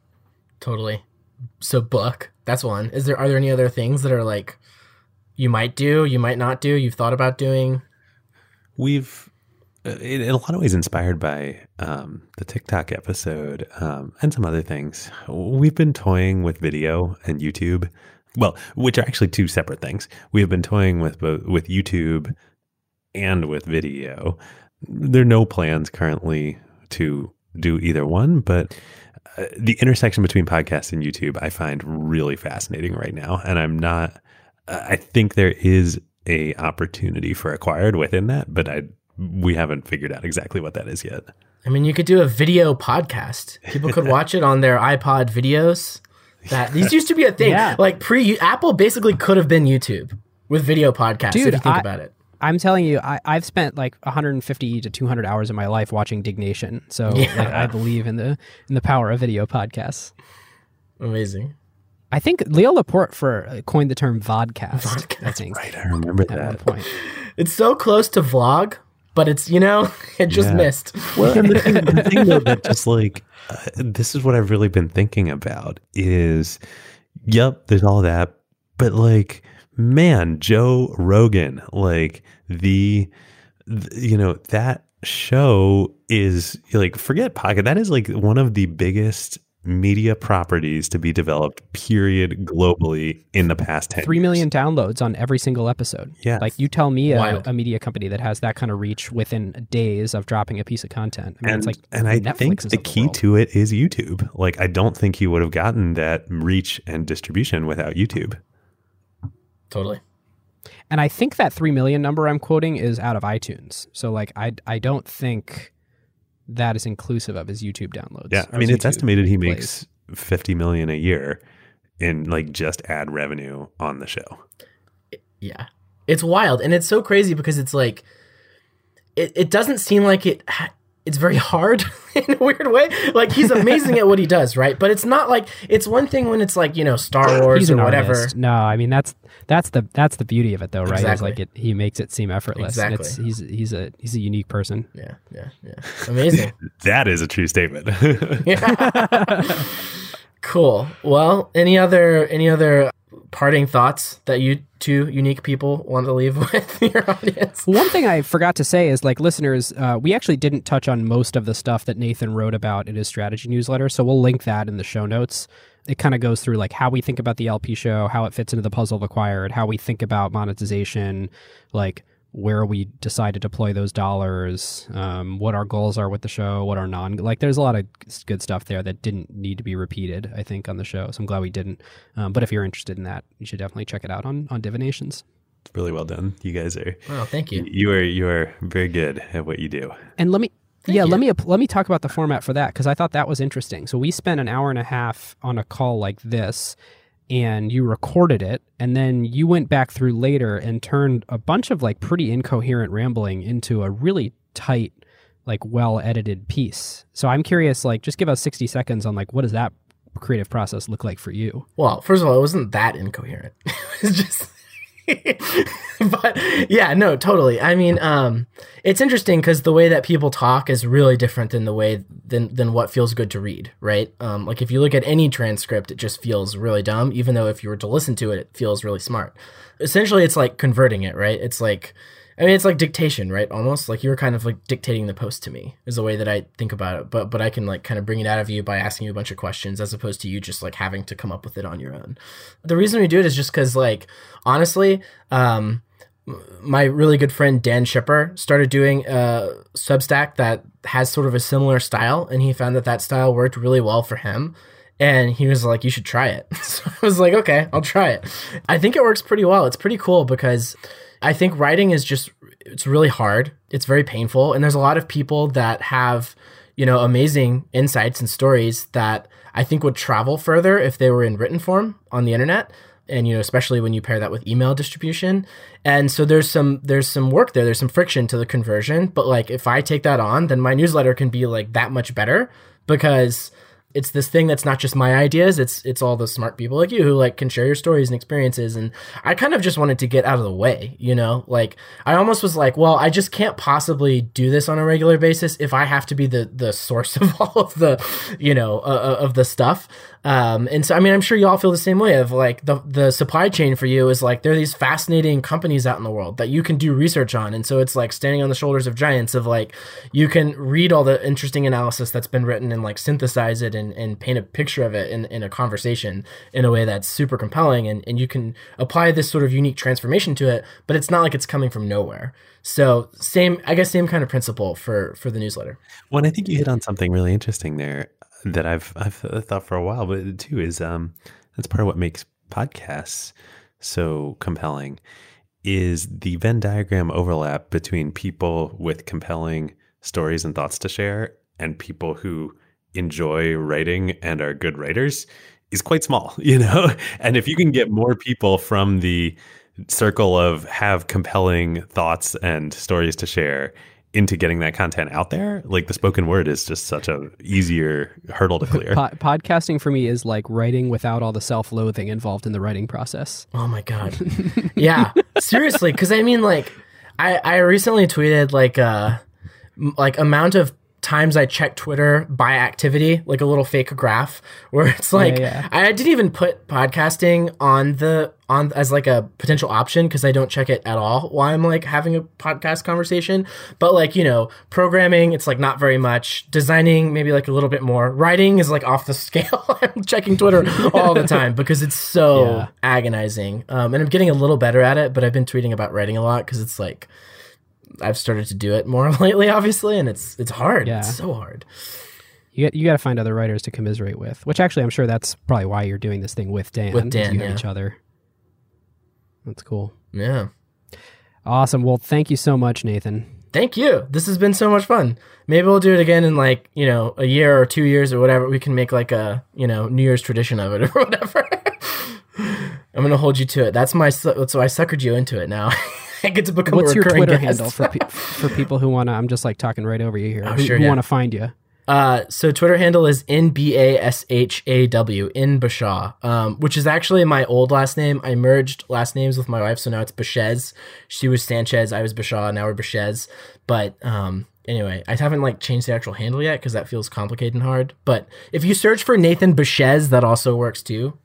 S2: Totally. So book. That's one. Is there are there any other things that are like you might do, you might not do, you've thought about doing?
S3: We've uh, in, a lot of ways inspired by um, the TikTok episode um, and some other things. We've been toying with video and YouTube, well, which are actually two separate things. We have been toying with both with YouTube and with video. There are no plans currently to do either one, but uh, the intersection between podcasts and YouTube I find really fascinating right now, and I'm not. I think there is a opportunity for acquired within that, but I we haven't figured out exactly what that is yet.
S2: I mean, you could do a video podcast. People could watch it on their iPod videos. That these used to be a thing.
S1: Yeah.
S2: Like pre Apple basically could have been YouTube with video podcasts
S1: Dude,
S2: if you think
S1: I-
S2: about it.
S1: I'm telling you, I, I've spent like 150 to 200 hours of my life watching Diggnation. So
S2: Yeah.
S1: like, I believe in the in the power of video podcasts.
S2: Amazing.
S1: I think Leo Laporte for uh, coined the term vodcast. I think
S3: Right, I remember
S1: at one
S3: that.
S1: point.
S2: It's so close to vlog, but it's you know, it just
S3: Yeah.
S2: missed.
S3: Well, and the thing, the thing though that just like uh, this is what I've really been thinking about is, yep, there's all that, but like, man, Joe Rogan, like the, th- you know, that show is like forget pocket. That is like one of the biggest media properties to be developed, period, globally in the past ten.
S1: Three
S3: years.
S1: downloads on every single episode.
S3: Yeah.
S1: Like you tell me a, a media company that has that kind of reach within days of dropping a piece of content. I mean,
S3: and,
S1: it's like
S3: and I
S1: Netflix's
S3: think the
S1: of
S3: key
S1: world.
S3: to it is YouTube. Like, I don't think he would have gotten that reach and distribution without YouTube.
S2: Totally.
S1: And I think that 3 million number I'm quoting is out of iTunes. So like I I don't think that is inclusive of his YouTube downloads.
S3: Yeah, I mean, it's
S1: YouTube
S3: estimated he
S1: plays.
S3: makes fifty million a year in like just ad revenue on the show.
S2: Yeah. It's wild. And it's so crazy because it's like, it, it doesn't seem like it. ha- It's very hard in a weird way. Like he's amazing at what he does, right? But it's not like it's one thing when it's like you know Star Wars
S1: He's
S2: or whatever.
S1: artist. No, I mean that's that's the that's the beauty of it though, right? Is
S2: Exactly.
S1: like it he makes it seem effortless. And It's,
S2: Exactly.
S1: he's he's a he's a unique person.
S2: Yeah, yeah, yeah. Amazing.
S3: That is a true statement.
S2: cool. Well, any other any other parting thoughts that you two unique people want to leave with your audience?
S1: One thing I forgot to say is like listeners, uh, we actually didn't touch on most of the stuff that Nathan wrote about in his strategy newsletter, so we'll link that in the show notes. It kind of goes through like how we think about the LP show, how it fits into the puzzle of acquired, how we think about monetization, like where we decide to deploy those dollars, um, what our goals are with the show, what our non like. There's a lot of good stuff there that didn't need to be repeated. I think on the show, so I'm glad we didn't. Um, but if you're interested in that, you should definitely check it out on on Divinations.
S3: Really well done. You guys are.
S2: Wow, thank you.
S3: You are you are very good at what you do.
S1: And let me
S2: Thank
S1: yeah,
S2: you.
S1: let me let me talk about the format for that because I thought that was interesting. So we spent an hour and a half on a call like this, and you recorded it, and then you went back through later and turned a bunch of like pretty incoherent rambling into a really tight, like well edited piece. So I'm curious, like, just give us 60 seconds on like what does that creative process look like for you?
S2: Well, first of all, it wasn't that incoherent. it was just. but yeah, no, totally. I mean, um, it's interesting because the way that people talk is really different than the way than than what feels good to read, right? Um, like if you look at any transcript, it just feels really dumb, even though if you were to listen to it, it feels really smart. Essentially, it's like converting it, right? It's like I mean, it's like dictation, right? Almost like you're kind of like dictating the post to me is the way that I think about it. But but I can like kind of bring it out of you by asking you a bunch of questions as opposed to you just like having to come up with it on your own. The reason we do it is just because like honestly, um, my really good friend Dan Shipper started doing a Substack that has sort of a similar style, and he found that that style worked really well for him. And he was like, "You should try it." So I was like, "Okay, I'll try it." I think it works pretty well. It's pretty cool because I think writing is just it's really hard. It's very painful. And there's a lot of people that have, you know, amazing insights and stories that I think would travel further if they were in written form on the internet. And you know especially when you pair that with email distribution. And so there's some there's some work there. There's some friction to the conversion. But like if i take that on then my newsletter can be like that much better because it's this thing that's not just my ideas it's it's all the smart people like you who like can share your stories and experiences and i kind of just wanted to get out of the way you know? Like i almost was like well i just can't possibly do this on a regular basis if i have to be the the source of all of the you know uh, of the stuff um, and so, I mean, I'm sure you all feel the same way of like the, the supply chain for you is like, there are these fascinating companies out in the world that you can do research on. And so it's like standing on the shoulders of giants of like, you can read all the interesting analysis that's been written and like synthesize it and, and paint a picture of it in, in a conversation in a way that's super compelling. And, and you can apply this sort of unique transformation to it, but it's not like it's coming from nowhere. So same, I guess, same kind of principle for, for the newsletter.
S3: Well, and I think you hit on something really interesting there that I've I've thought for a while, but too is um that's part of what makes podcasts so compelling is the Venn diagram overlap between people with compelling stories and thoughts to share and people who enjoy writing and are good writers is quite small, you know? And if you can get more people from the circle of have compelling thoughts and stories to share into getting that content out there, like the spoken word is just such a easier hurdle to clear.
S1: Po- podcasting for me is like writing without all the self-loathing involved in the writing process.
S2: Oh my god. yeah. Seriously, cuz I mean like I I recently tweeted like uh like amount of times I check Twitter by activity, like a little fake graph where it's like
S1: yeah.
S2: I didn't even put podcasting on the on as like a potential option because I don't check it at all while I'm like having a podcast conversation. But like, you know, programming, it's like not very much. Designing, maybe like a little bit more. Writing is like off the scale. I'm checking Twitter all the time because it's so
S1: Yeah.
S2: agonizing. Um, and I'm getting a little better at it, but I've been tweeting about writing a lot because it's like I've started to do it more lately, obviously, and it's it's hard.
S1: Yeah.
S2: It's so hard.
S1: You got, you got to find other writers to commiserate with, which actually I'm sure that's probably why you're doing this thing with Dan.
S2: With Dan,
S1: you
S2: yeah.
S1: each other. That's cool.
S2: Yeah.
S1: Awesome. Well, thank you so much, Nathan.
S2: Thank you. This has been so much fun. Maybe we'll do it again in like, you know, a year or two years or whatever. We can make like a, you know, New Year's tradition of it or whatever. I'm going to hold you to it. That's my, so I suckered you into it now. I get to become
S1: What's
S2: a
S1: your Twitter
S2: guest.
S1: handle for pe- for people who want to? I'm just like talking right over you here.
S2: Oh,
S1: who
S2: sure,
S1: who
S2: yeah.
S1: want to find you?
S2: Uh, so Twitter handle is N B A S H A W in Bashaw, um, which is actually my old last name. I merged last names with my wife, so now it's Baschez. She was Sanchez, I was Bashaw, now we're Baschez. But um, anyway, I haven't like changed the actual handle yet because that feels complicated and hard. But if you search for Nathan Baschez, that also works too.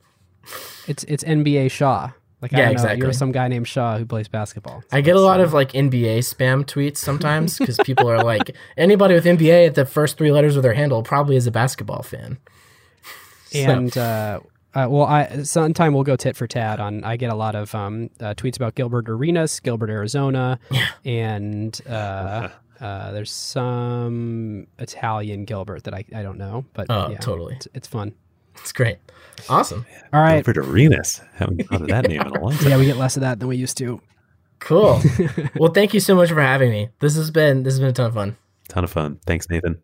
S1: It's it's NBA Shaw. Like I
S2: Yeah,
S1: don't know,
S2: exactly.
S1: you're some guy named Shaw who plays basketball.
S2: I get a lot of like NBA spam tweets sometimes because people are like, anybody with NBA at the first three letters of their handle probably is a basketball fan. So-
S1: And uh, Uh, well, I sometime we'll go tit for tat on. I get a lot of um, uh, tweets about Gilbert Arenas, Gilbert, Arizona, and uh, uh, there's some Italian Gilbert that I, I don't know, but
S2: Oh,
S1: yeah,
S2: totally.
S1: it's, it's fun.
S2: It's great. Awesome.
S1: All right,
S3: Gilbert Arenas. Haven't thought of that name in a long time.
S1: yeah, we get less of that than we used to.
S2: Cool. well, thank you so much for having me. This has been this has been a ton of fun.
S3: Ton of fun. Thanks, Nathan.